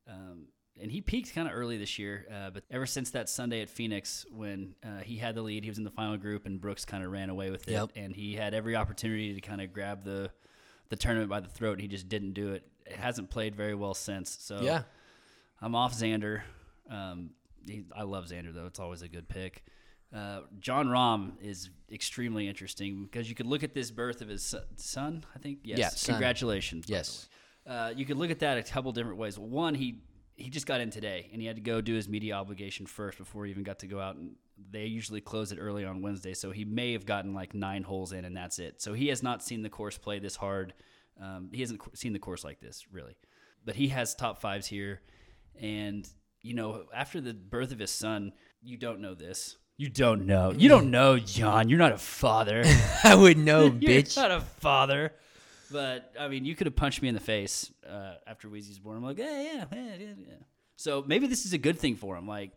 Um, and he peaked kind of early this year, uh, but ever since that Sunday at Phoenix when uh, he had the lead, he was in the final group, and Brooks kind of ran away with it, Yep. and he had every opportunity to kind of grab the the tournament by the throat, and he just didn't do it. It hasn't played very well since. So yeah. I'm off Xander. Um, he, I love Xander though; it's always a good pick. Uh, Jon Rahm is extremely interesting because you could look at this birth of his son. I think yes. Yeah, son. Congratulations. Yes. Way. Uh, you could look at that a couple different ways. One, he he just got in today, and he had to go do his media obligation first before he even got to go out. And they usually close it early on Wednesday, so he may have gotten like nine holes in, and that's it. So he has not seen the course play this hard. Um, he hasn't seen the course like this really, but he has top fives here, and you know after the birth of his son, you don't know this. You don't know. (laughs) You don't know, John. You're not a father. (laughs) I would know, bitch. (laughs) You're bitch. not a father. But I mean, you could have punched me in the face uh, after Wheezy's born. I'm like, yeah, yeah, yeah, yeah, yeah. So maybe this is a good thing for him, like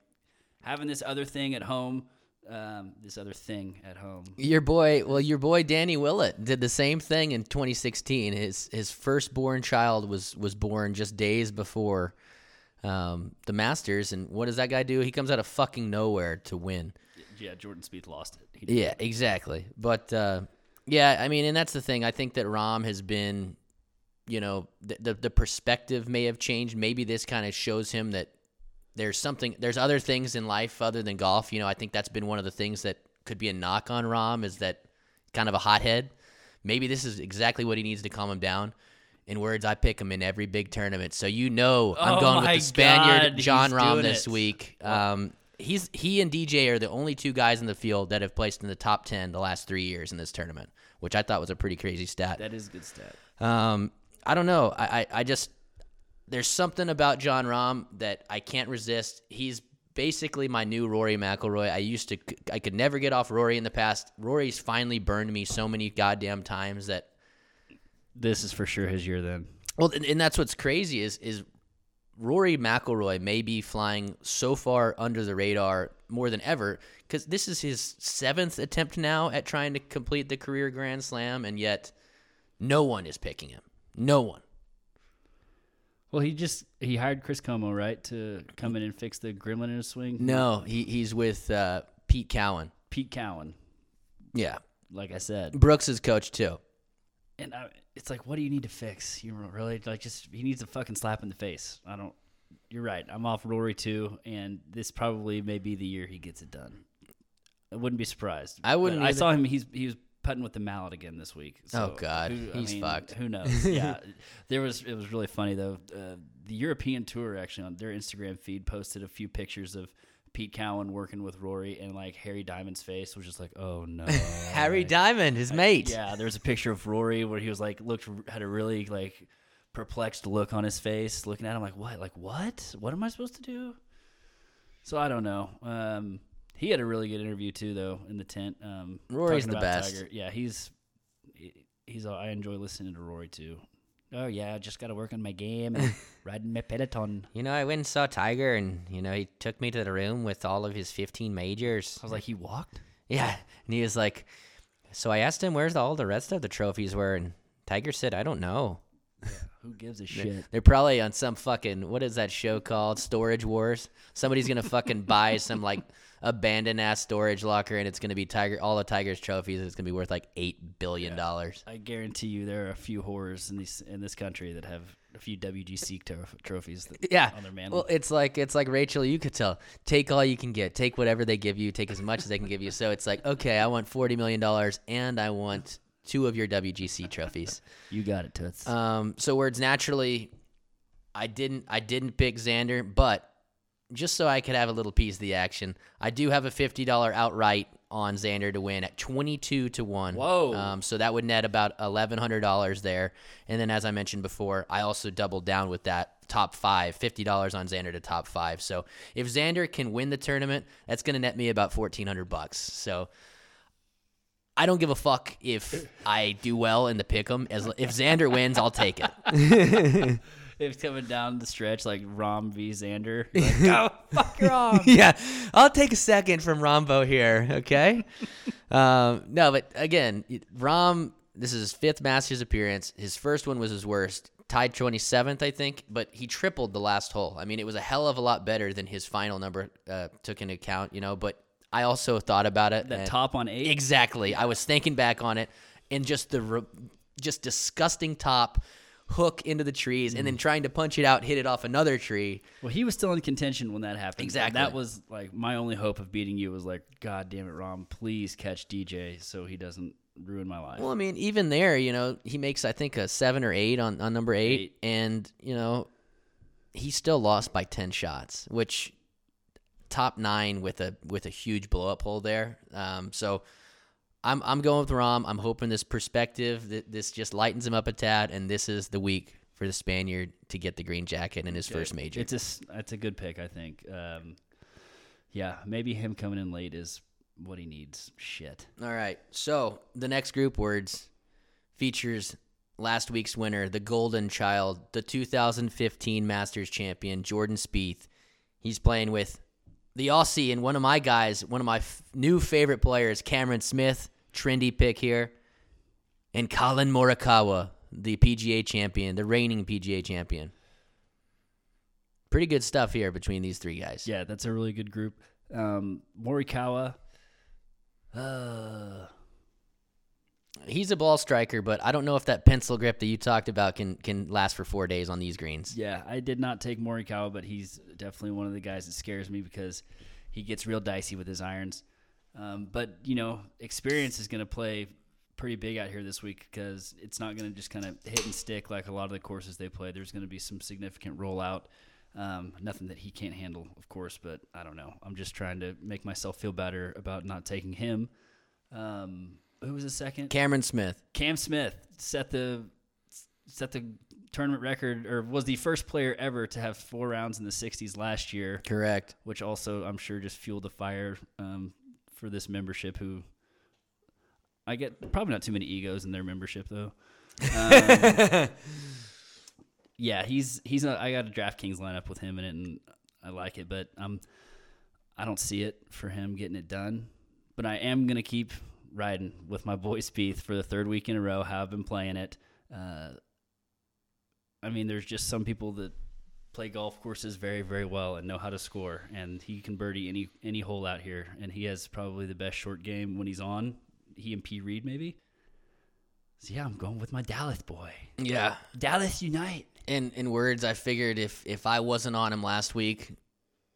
having this other thing at home, um, this other thing at home. Your boy, well, your boy Danny Willett did the same thing in 2016. His his firstborn child was was born just days before um, the Masters, and what does that guy do? He comes out of fucking nowhere to win. Yeah, Jordan Spieth lost it. Yeah, exactly. But uh, yeah, I mean, and that's the thing. I think that Rahm has been, you know, the the, the perspective may have changed. Maybe this kind of shows him that there's something, there's other things in life other than golf. You know, I think that's been one of the things that could be a knock on Rahm is that kind of a hothead. Maybe this is exactly what he needs to calm him down. In words, I pick him in every big tournament. So you know I'm Oh going with the Spaniard God, Jon Rahm this it. week. Um, he's he and DJ are the only two guys in the field that have placed in the top ten the last three years in this tournament, which I thought was a pretty crazy stat. That is a good stat. Um, I don't know. I, I, I just there's something about Jon Rahm that I can't resist. He's basically my new Rory McIlroy. I used to I could never get off Rory in the past. Rory's finally burned me so many goddamn times that This is for sure his year then. well, and, and that's what's crazy is is Rory McIlroy may be flying so far under the radar more than ever because this is his seventh attempt now at trying to complete the career Grand Slam, and yet no one is picking him. No one. Well, he just he hired Chris Como right to come in and fix the gremlin in his swing. No, he he's with uh, Pete Cowan. Pete Cowan, Yeah, like I said. Brooks is coach too. And I, it's like, what do you need to fix? You really like just he needs a fucking slap in the face. I don't. You're right. I'm off Rory too, and this probably may be the year he gets it done. I wouldn't be surprised. I wouldn't I saw him. He's he was putting with the mallet again this week. So Oh, God. who- He's mean, fucked. Who knows? (laughs) yeah, there was. It was really funny though. Uh, the European tour actually on their Instagram feed posted a few pictures of. Pete Cowan working with Rory and like Harry Diamond's face was just like, oh no, (laughs) Harry Diamond, his mate. yeah, there's a picture of Rory where he was like looked had a really like perplexed look on his face, looking at him like what, like what, what am I supposed to do? So I don't know. Um, he had a really good interview too, though, in the tent. Um, Rory's the best. Tiger. Yeah, he's he's. I enjoy listening to Rory too. Oh yeah, I just got to work on my game and (laughs) riding my peloton. You know, I went and saw Tiger, and you know, he took me to the room with all of his 15 majors. I was like, he walked. Yeah, and he was like, so I asked him where's all the rest of the trophies were, and Tiger said, I don't know. Who gives a shit? They're probably on some fucking what is that show called? Storage Wars. Somebody's gonna fucking buy some like abandoned ass storage locker, and it's gonna be Tiger all the Tiger's trophies. It's gonna be worth like eight billion dollars. I guarantee you, there are a few horrors in these in this country that have a few WGC tro- trophies. That, Yeah. on their mantle. Well, it's like it's like Rachel. You could tell. Take all you can get. Take whatever they give you. Take as much as they can give you. So it's like, okay, I want forty million dollars, and I want two of your WGC trophies. (laughs) you got it, Toots. Um, so words naturally, I didn't I didn't pick Xander, but just so I could have a little piece of the action, I do have a fifty dollar outright on Xander to win at twenty two to one. Whoa. Um, so that would net about eleven hundred dollars there. And then as I mentioned before, I also doubled down with that top five, fifty dollars on Xander to top five. So if Xander can win the tournament, that's gonna net me about fourteen hundred bucks. So I don't give a fuck if I do well in the pick'em. As if Xander wins, I'll take it. (laughs) (laughs) It's coming down the stretch like Rahm v Xander. (laughs) Like, Go fuck (laughs) Rahm. yeah, I'll take a second from Rahmbo here, okay? um, no, but again, Rahm, this is his fifth Masters appearance. His first one was his worst, tied 27th, I think, but he tripled the last hole. I mean, it was a hell of a lot better than his final number uh, took into account, you know, but I also thought about it. That top on eight. Exactly. I was thinking back on it and just the re- just disgusting top hook into the trees and then Mm. trying to punch it out, hit it off another tree. Well, he was still in contention when that happened. and Exactly. that was like my only hope of beating you was like, God damn it, Rahm, please catch DJ so he doesn't ruin my life. Well, I mean, even there, you know, he makes I think a seven or eight on, on number eight, Eight. and you know, he still lost by ten shots, which top nine with a with a huge blow up hole there. Um, so I'm I'm going with Rahm. I'm hoping this perspective that this just lightens him up a tad, and this is the week for the Spaniard to get the green jacket in his first major. It's a it's a good pick, I think. Um, yeah, maybe him coming in late is what he needs. Shit. All right. So the next group words features last week's winner, the Golden Child, the 2015 Masters champion, Jordan Spieth. He's playing with the Aussie and one of my guys, one of my f- new favorite players, Cameron Smith, trendy pick here, and Colin Morikawa, the PGA champion, the reigning PGA champion. Pretty good stuff here between these three guys. Yeah, that's a really good group. Um, Morikawa. Uh, He's a ball striker, but I don't know if that pencil grip that you talked about can can last for four days on these greens. yeah, I did not take Morikawa, but he's definitely one of the guys that scares me because he gets real dicey with his irons. Um, but you know, experience is going to play pretty big out here this week because it's not going to just kind of hit and stick like a lot of the courses they play. There's going to be some significant rollout. Um, nothing that he can't handle, of course, but I don't know. I'm just trying to make myself feel better about not taking him. Um, who was the second? Cameron Smith. Cam Smith set the set the tournament record, or was the first player ever to have four rounds in the 60s last year, Correct. which also I'm sure just fueled the fire um, for this membership. Who I get probably not too many egos in their membership though. Um, (laughs) yeah, he's he's a, I got a DraftKings lineup with him in it, and I like it, but um, I don't see it for him getting it done. But I am gonna keep riding with my boy Spieth for the third week in a row. How I've been playing it. Uh, I mean, there's just some people that play golf courses very, very well and know how to score, and he can birdie any any hole out here, and he has probably the best short game when he's on. He and P Reed maybe. So yeah, I'm going with my Dallas boy. Yeah. Dallas Unite. In in words, I figured if if I wasn't on him last week,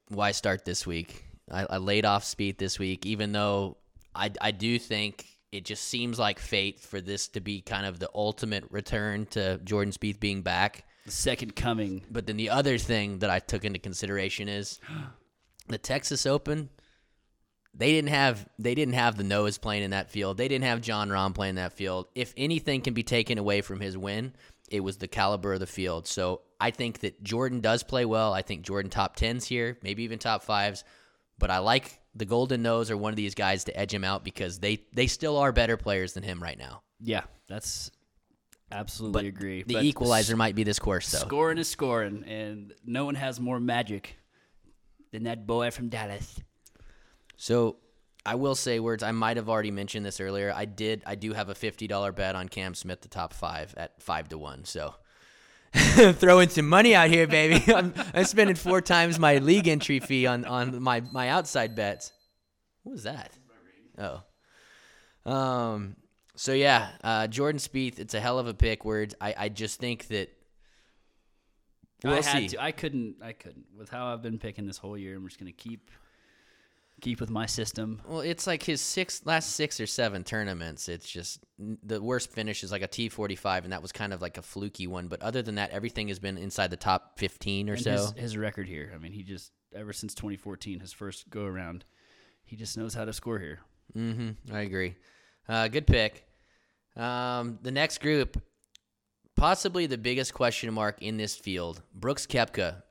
why start this week? I, I laid off Spieth this week, even though I I do think it just seems like fate for this to be kind of the ultimate return to Jordan Spieth being back. The second coming. But then the other thing that I took into consideration is (gasps) the Texas Open. They didn't have they didn't have the nose playing in that field. They didn't have Jon Rahm playing in that field. If anything can be taken away from his win, it was the caliber of the field. So I think that Jordan does play well. I think Jordan top tens here, maybe even top fives. But I like the Golden Nose or one of these guys to edge him out because they they still are better players than him right now. Yeah, that's absolutely agree. The But equalizer might be this course though. Scoring is scoring, and no one has more magic than that boy from Dallas. So I will say words. I might have already mentioned this earlier. I did. I do have a fifty dollar bet on Cam Smith, the top five at five to one. So (laughs) throwing some money out here, baby. (laughs) I'm, I'm spending four times my league entry fee on on my my outside bets. What was that? Oh. Um. So yeah, uh, Jordan Spieth. It's a hell of a pick. Words. I I just think that. We'll I had see. to. I couldn't. I couldn't. With how I've been picking this whole year, I'm just gonna keep keep with my system. Well, it's like his six last six or seven tournaments. It's just the worst finish is like a T forty five, and that was kind of like a fluky one. But other than that, everything has been inside the top fifteen or And so. his, his record here. I mean, he just ever since 2014, his first go around, he just knows how to score here. Mm-hmm. I agree. Uh, good pick. Um, the next group, possibly the biggest question mark in this field, Brooks Koepka.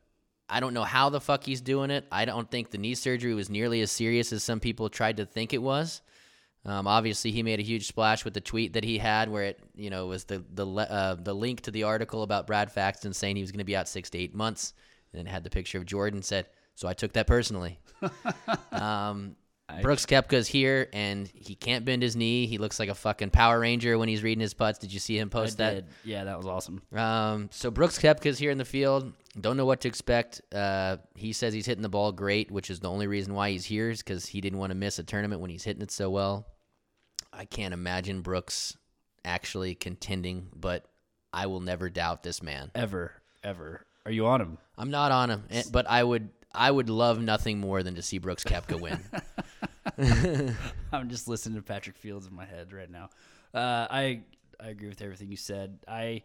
I don't know how the fuck he's doing it. I don't think the knee surgery was nearly as serious as some people tried to think it was. Um, obviously, he made a huge splash with the tweet that he had, where it, you know, was the the le- uh, the link to the article about Brad Faxon saying he was going to be out six to eight months, and it had the picture of Jordan. Said, so I took that personally. (laughs) um, Brooks Koepka's here, and he can't bend his knee. He looks like a fucking Power Ranger when he's reading his putts. Did you see him I post that? did. Yeah, that was awesome. Um, so Brooks Koepka's here in the field. Don't know what to expect. Uh, he says he's hitting the ball great, which is the only reason why he's here is because he didn't want to miss a tournament when he's hitting it so well. I can't imagine Brooks actually contending, but I will never doubt this man. Ever, ever. Are you on him? I'm not on him, but I would I would love nothing more than to see Brooks Koepka win. (laughs) (laughs) I'm just listening to Patrick Fields in my head right now. Uh, I I agree with everything you said. I,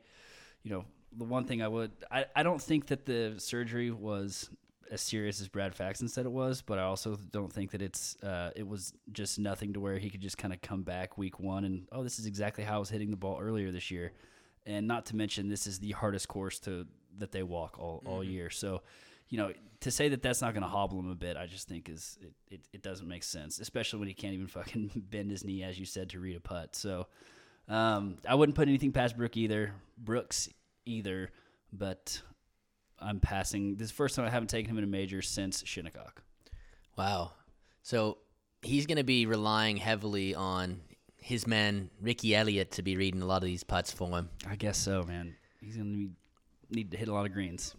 you know, the one thing I would I, I don't think that the surgery was as serious as Brad Faxon said it was, but I also don't think that it's uh, it was just nothing to where he could just kind of come back week one and oh this is exactly how I was hitting the ball earlier this year, and not to mention this is the hardest course to that they walk all, all year. So, you know, to say that that's not going to hobble him a bit, I just think is it, it, it doesn't make sense, especially when he can't even fucking (laughs) bend his knee as you said to read a putt. So, um, I wouldn't put anything past Brook either, Brooks either, but I'm passing. This is the first time I haven't taken him in a major since Shinnecock. wow. So he's going to be relying heavily on his man Ricky Elliott to be reading a lot of these putts for him. I guess so, man. He's going to need to hit a lot of greens.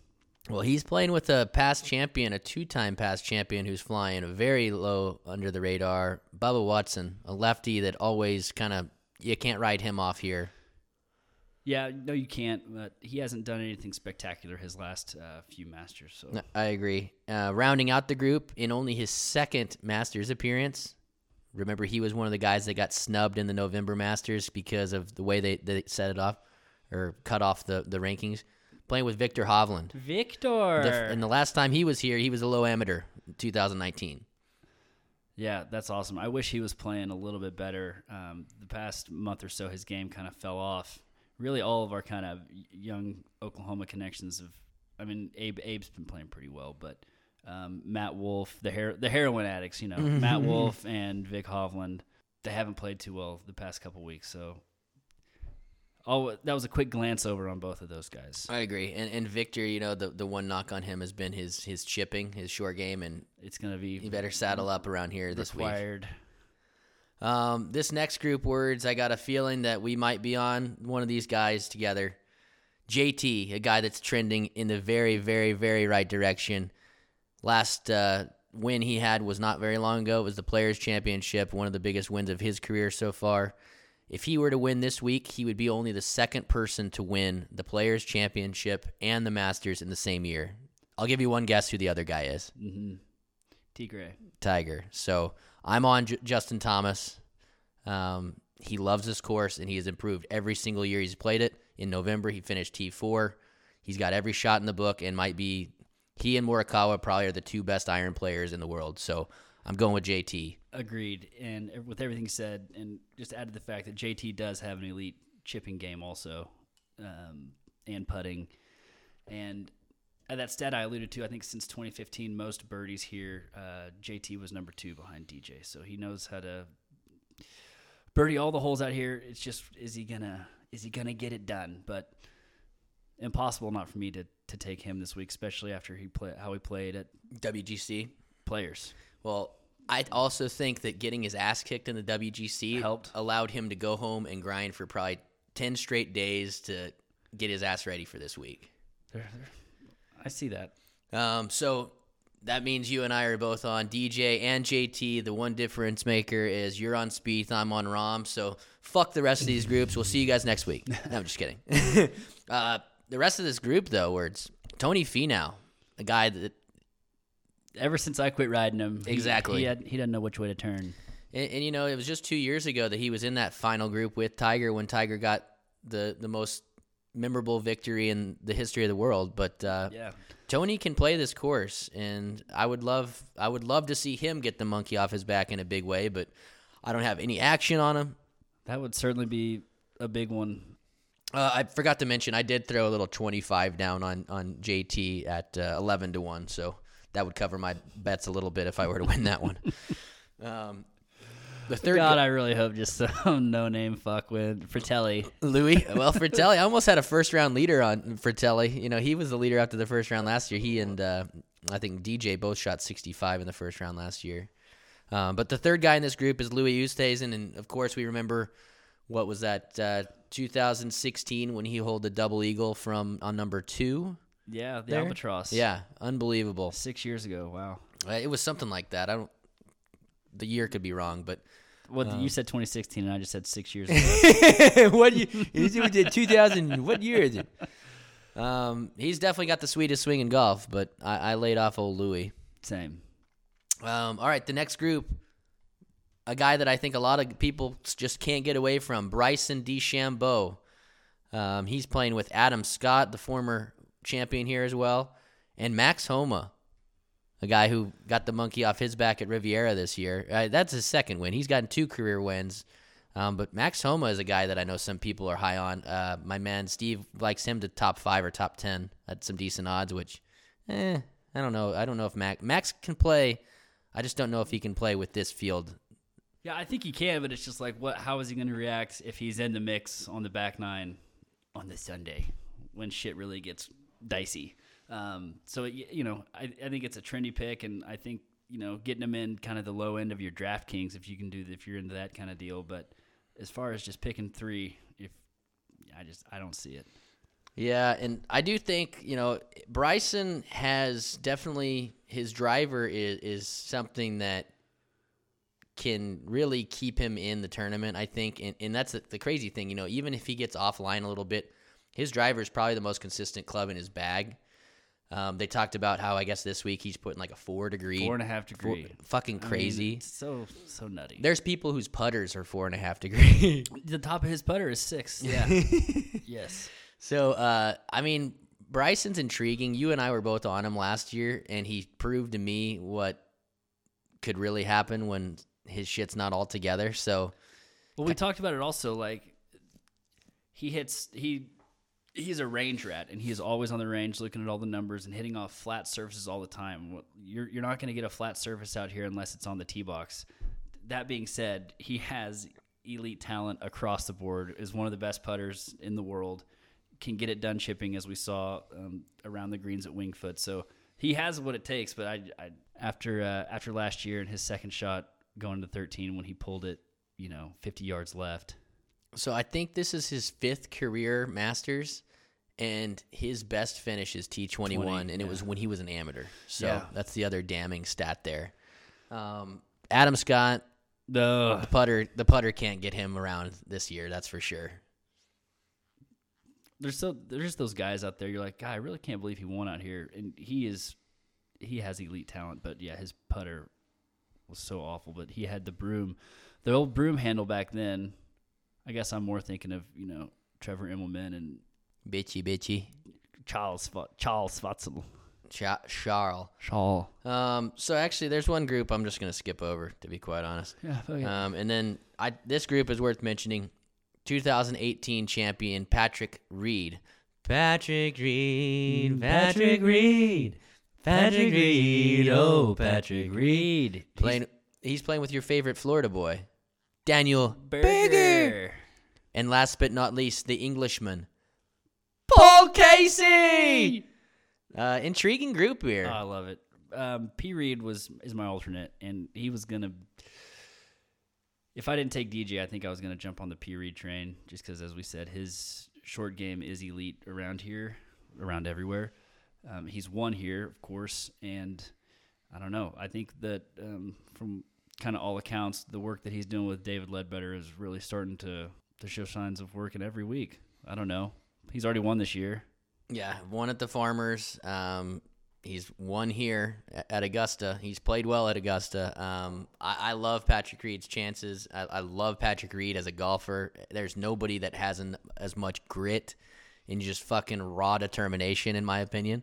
Well, he's playing with a past champion, a two-time past champion who's flying very low under the radar, Bubba Watson, a lefty that always kind of you can't ride him off here. Yeah, no, you can't. But he hasn't done anything spectacular his last uh, few Masters. So No, I agree. Uh, rounding out the group in only his second Masters appearance. Remember, he was one of the guys that got snubbed in the November Masters because of the way they, they set it off or cut off the, the rankings. Playing with Viktor Hovland. Viktor. The, and the last time he was here, he was a low amateur, 2019. Yeah, that's awesome. I wish he was playing a little bit better. Um, the past month or so, his game kind of fell off. Really, all of our kind of young Oklahoma connections have. I mean, Abe Abe's been playing pretty well, but um, Matt Wolff, the her- the heroin addicts, you know, Matt (laughs) Wolff and Vic Hovland, they haven't played too well the past couple weeks. So, oh, that was a quick glance over on both of those guys. I agree. And and Viktor, you know, the the one knock on him has been his his chipping, his short game, and It's gonna be he better saddle up around here this week. required. Um, this next group words, I got a feeling that we might be on one of these guys together. JT, a guy that's trending in the very, very, very right direction. Last uh, win he had was not very long ago. It was the Players Championship, one of the biggest wins of his career so far. If he were to win this week, he would be only the second person to win the Players Championship and the Masters in the same year. I'll give you one guess who the other guy is. T Gray. Tiger. So I'm on J- Justin Thomas. Um, he loves this course and he has improved every single year he's played it. In November, he finished T4. He's got every shot in the book and might be, he and Morikawa probably are the two best iron players in the world. So I'm going with JT. Agreed. And with everything said, and just add to the fact that JT does have an elite chipping game also, um, and putting. And that stat I alluded to, I think since 2015, most birdies here, uh, JT was number two behind DJ. So he knows how to birdie all the holes out here. It's just is he gonna is he gonna get it done? But impossible not for me to to take him this week, especially after he play how he played at WGC. players. Well, I also think that getting his ass kicked in the WGC Helped. allowed him to go home and grind for probably 10 straight days to get his ass ready for this week. I see that. Um, so that means you and I are both on DJ and JT. The one difference maker is you're on Spieth, I'm on Rahm. So fuck the rest of these groups. We'll see you guys next week. (laughs) No, I'm just kidding. (laughs) uh, the rest of this group, though, words Tony Finau, a guy that Ever since I quit riding him, he- Exactly. he, had, he doesn't know which way to turn. And, and you know, it was just two years ago that he was in that final group with Tiger when Tiger got the the most memorable victory in the history of the world. But uh, Yeah, Tony can play this course, and I would love I would love to see him get the monkey off his back in a big way. But I don't have any action on him. that would certainly be a big one. Uh, I forgot to mention I did throw a little twenty five down on on JT at uh, eleven to one, so that would cover my bets a little bit if I were to win that one. (laughs) Um, The third God, guy- I really hope just some (laughs) no name fuck with Fratelli. Louis. (laughs) Well, Fratelli, I almost had a first round leader on Fratelli. You know, he was the leader after the first round last year. He and uh, I think DJ both shot 65 in the first round last year. Um, but the third guy in this group is Louis Oosthuizen, and of course we remember what was that uh, 2016 when he held the double eagle from on number two. Yeah, the There? albatross. Yeah, unbelievable. six years ago. Wow. Uh, It was something like that. I don't. The year could be wrong, but Well, you said 2016, and I just said six years ago. (laughs) what year? We did 2000? What year is it? Um, he's definitely got the sweetest swing in golf, but I, I laid off old Louis. Same. Um, all right, the next group, a guy that I think a lot of people just can't get away from, Bryson DeChambeau. Um, he's playing with Adam Scott, the former champion here as well, and Max Homa, a guy who got the monkey off his back at Riviera this year. Uh, that's his second win. He's gotten two career wins. Um, but Max Homa is a guy that I know some people are high on. Uh, my man Steve likes him to top five or top ten at some decent odds, which, eh, I don't know. I don't know if Max Max can play. I just don't know if he can play with this field. Yeah, I think he can, but it's just like, what? How is he going to react if he's in the mix on the back nine on the Sunday when shit really gets dicey? Um, so you know, I, I think it's a trendy pick, and I think you know getting him in kind of the low end of your DraftKings if you can do if you're into that kind of deal. But as far as just picking three, if I just I don't see it. Yeah, and I do think you know Bryson has definitely his driver is is something that can really keep him in the tournament. I think, and, and that's the, the crazy thing. You know, even if he gets offline a little bit, his driver is probably the most consistent club in his bag. Um, they talked about how I guess this week he's putting like a four degree, four and a half degree. fucking I mean, crazy. it's so so nutty. There's people whose putters are four and a half degree. (laughs) the top of his putter is six. Yeah. (laughs) yes. So, uh, I mean, Bryson's intriguing. You and I were both on him last year, and he proved to me what could really happen when his shit's not all together. So, Well, we talked about it also. Like he hits he he's a range rat, and he's always on the range, looking at all the numbers and hitting off flat surfaces all the time. You're you're not going to get a flat surface out here unless it's on the tee box. That being said, he has elite talent across the board. Is one of the best putters in the world. Can get it done chipping, as we saw um, around the greens at Wingfoot. So he has what it takes. But I, I after uh, after last year and his second shot going to 13 when he pulled it, you know, 50 yards left. so I think this is his fifth career Masters, and his best finish is T twenty one, and it was when he was an amateur. So Yeah. that's the other damning stat there. Um, Adam Scott, The the putter, the putter can't get him around this year. That's for sure. there's so there's those guys out there. You're like, God, I really can't believe he won out here, and he is he has elite talent. But yeah, his putter was so awful. But he had the broom, the old broom handle back then. I guess I'm more thinking of you know Trevor Immelman and Bitchy, bitchy, Charles Charles Schwartzel. Cha- Charles. Charles. Um, so actually, there's one group I'm just gonna skip over, to be quite honest. Yeah, it. Um, and then I this group is worth mentioning. 2018 champion Patrick Reed. Patrick Reed. Patrick Reed. Patrick Reed. Oh, Patrick Reed. Playing. He's playing with your favorite Florida boy, Daniel Berger. And last but not least, the Englishman, Paul Casey. Uh, intriguing group here. Oh, I love it. Um, P. Reed was is my alternate, and he was gonna. If I didn't take DJ, I think I was gonna jump on the P. Reed train, just because, as we said, his short game is elite around here, around everywhere. Um, he's won here, of course, and I don't know. I think that um, from kind of all accounts, the work that he's doing with David Leadbetter is really starting to to show signs of working every week. I don't know. He's already won this year. Yeah, one at the Farmers. Um, he's won here at Augusta. He's played well at Augusta. Um, I, I love Patrick Reed's chances. I, I love Patrick Reed as a golfer. There's nobody that has an, as much grit and just fucking raw determination, in my opinion.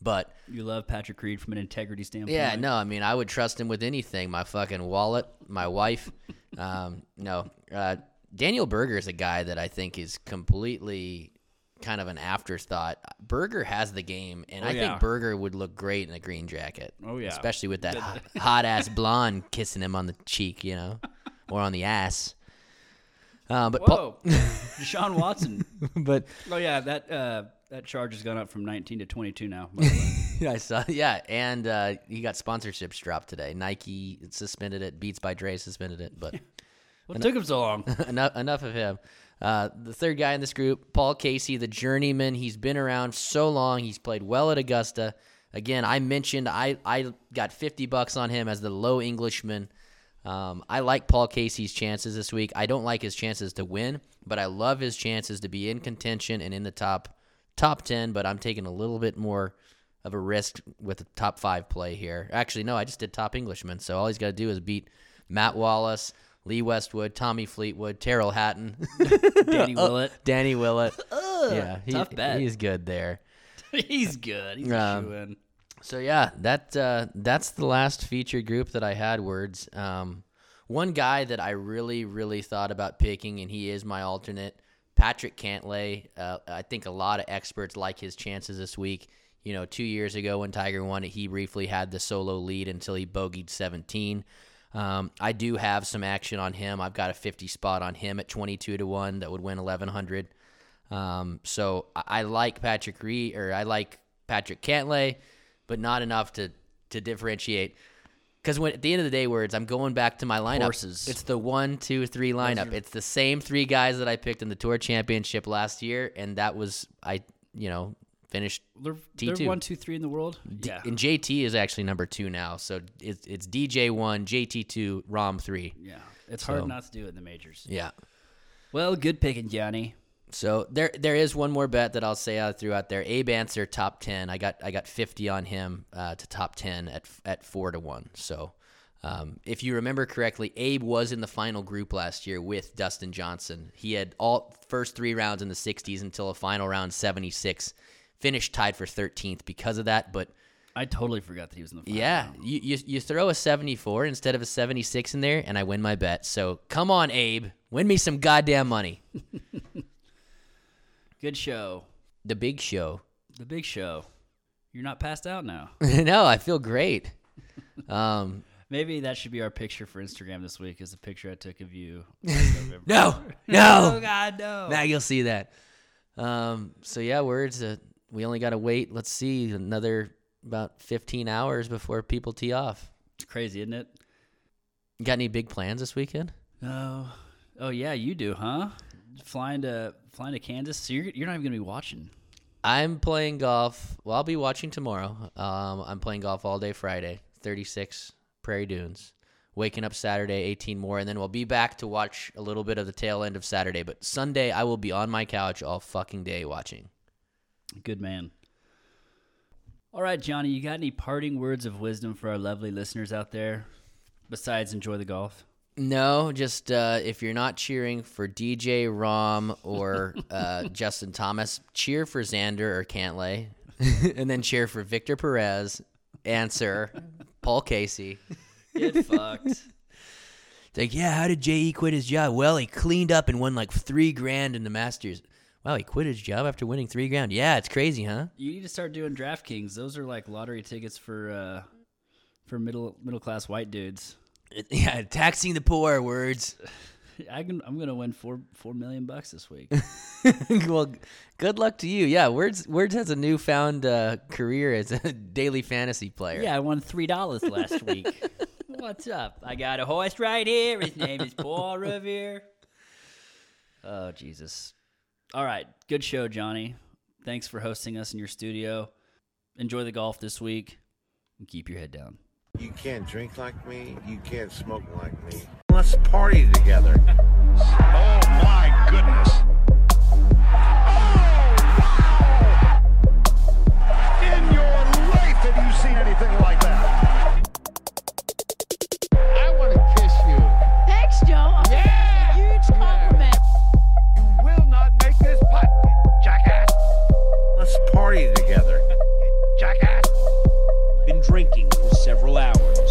But You love Patrick Reed from an integrity standpoint. yeah, no, I mean, I would trust him with anything. My fucking wallet, my wife. (laughs) Um, no, uh, Daniel Berger is a guy that I think is completely kind of an afterthought. Berger has the game, and Oh, I yeah. think Berger would look great in a green jacket. Oh, yeah. especially with that hot ass (laughs) blonde kissing him on the cheek. You know, or on the ass. Uh, but Paul- Whoa, Deshaun Watson. (laughs) but Oh yeah, that uh, that charge has gone up from 19 to 22 now. by the way. (laughs) I saw, yeah, and uh, he got sponsorships dropped today. Nike suspended it. Beats by Dre suspended it. But what took him so long? enough, enough of him. Uh, the third guy in this group, Paul Casey, the journeyman. He's been around so long. He's played well at Augusta. Again, I mentioned I, I got 50 bucks on him as the low Englishman. Um, I like Paul Casey's chances this week. I don't like his chances to win, but I love his chances to be in contention and in the top top 10. But I'm taking a little bit more of a risk with the top five play here. Actually, no, I just did top Englishman. So all he's got to do is beat Matt Wallace, Lee Westwood, Tommy Fleetwood, Tyrrell Hatton, (laughs) Danny Willett. Danny Willett. (laughs) yeah, he- tough bet. he's good there. (laughs) He's good. He's Um. So yeah, that uh, that's the last feature group that I had. Words. Um, one guy that I really, really thought about picking, and he is my alternate, Patrick Cantlay. Uh, I think a lot of experts like his chances this week. You know, two years ago when Tiger won it, he briefly had the solo lead until he bogeyed 17. Um, I do have some action on him. I've got a 50 spot on him at 22 to one that would win 1100. Um, so I, I like Patrick Reed or I like Patrick Cantlay, but not enough to to differentiate. Because when at the end of the day, words, I'm going back to my lineup. Horses. It's the one, two, three lineup. It's the same three guys that I picked in the tour championship last year, and that was I, you know, finished. They're, T2. they're one, two, three in the world. Yeah. And JT is actually number two now, so it's it's DJ one, JT two, Rahm three. Yeah. It's So- hard not to do it in the majors. Yeah. Well, good picking, Johnny. So there there is one more bet that I'll say I threw out there. Abe Ancer top ten. I got I got fifty on him uh, to top ten at at four to one. So um, if you remember correctly, Abe was in the final group last year with Dustin Johnson. He had all first three rounds in the 60s until a final round 76. Finished tied for 13th because of that, but I totally forgot that he was in the final. yeah, you, you you throw a 74 instead of a 76 in there, and I win my bet. So come on, Abe, win me some goddamn money. (laughs) Good show. The big show. The big show. You're not passed out now. (laughs) no, I feel great. (laughs) Um, Maybe that should be our picture for Instagram this week. Is a picture I took of you. no, oh no, God, no. Mag, you'll see that. Um, so yeah, words. Uh, we only got to wait. Let's see another about 15 hours before people tee off. It's crazy, isn't it? You got any big plans this weekend? Oh, oh yeah, you do, huh? Flying to flying to Kansas. So you're you're not even gonna be watching. I'm playing golf. Well, I'll be watching tomorrow. Um, I'm playing golf all day Friday, 36 Prairie Dunes. Waking up Saturday, 18 more, and then we'll be back to watch a little bit of the tail end of Saturday. But Sunday, I will be on my couch all fucking day watching. Good man. All right, Johnny, you got any parting words of wisdom for our lovely listeners out there? Besides, enjoy the golf. No, just uh, if you're not cheering for DJ Rahm or (laughs) uh, Justin Thomas, cheer for Xander or Cantlay, (laughs) and then cheer for Victor Perez, Ancer, Paul Casey. Get fucked. It's like, yeah, how did J.E. quit his job? Well, he cleaned up and won like three grand in the Masters. Wow, he quit his job after winning three grand. Yeah, it's crazy, huh? You need to start doing DraftKings. Those are like lottery tickets for uh, for middle middle class white dudes. (laughs) Yeah, taxing the poor words. (laughs) I can, I'm gonna win four four million bucks this week. (laughs) well, good luck to you. Yeah, Words Words has a newfound uh, career as a daily fantasy player. yeah, I won three dollars last week. What's up? I got a horse right here. His name is Paul Revere. Oh Jesus! All right. Good show, Johnny. Thanks for hosting us in your studio. Enjoy the golf this week and keep your head down. You can't drink like me. You can't smoke like me. Let's party together. (laughs) oh, my goodness. Oh, anything like that. drinking for several hours.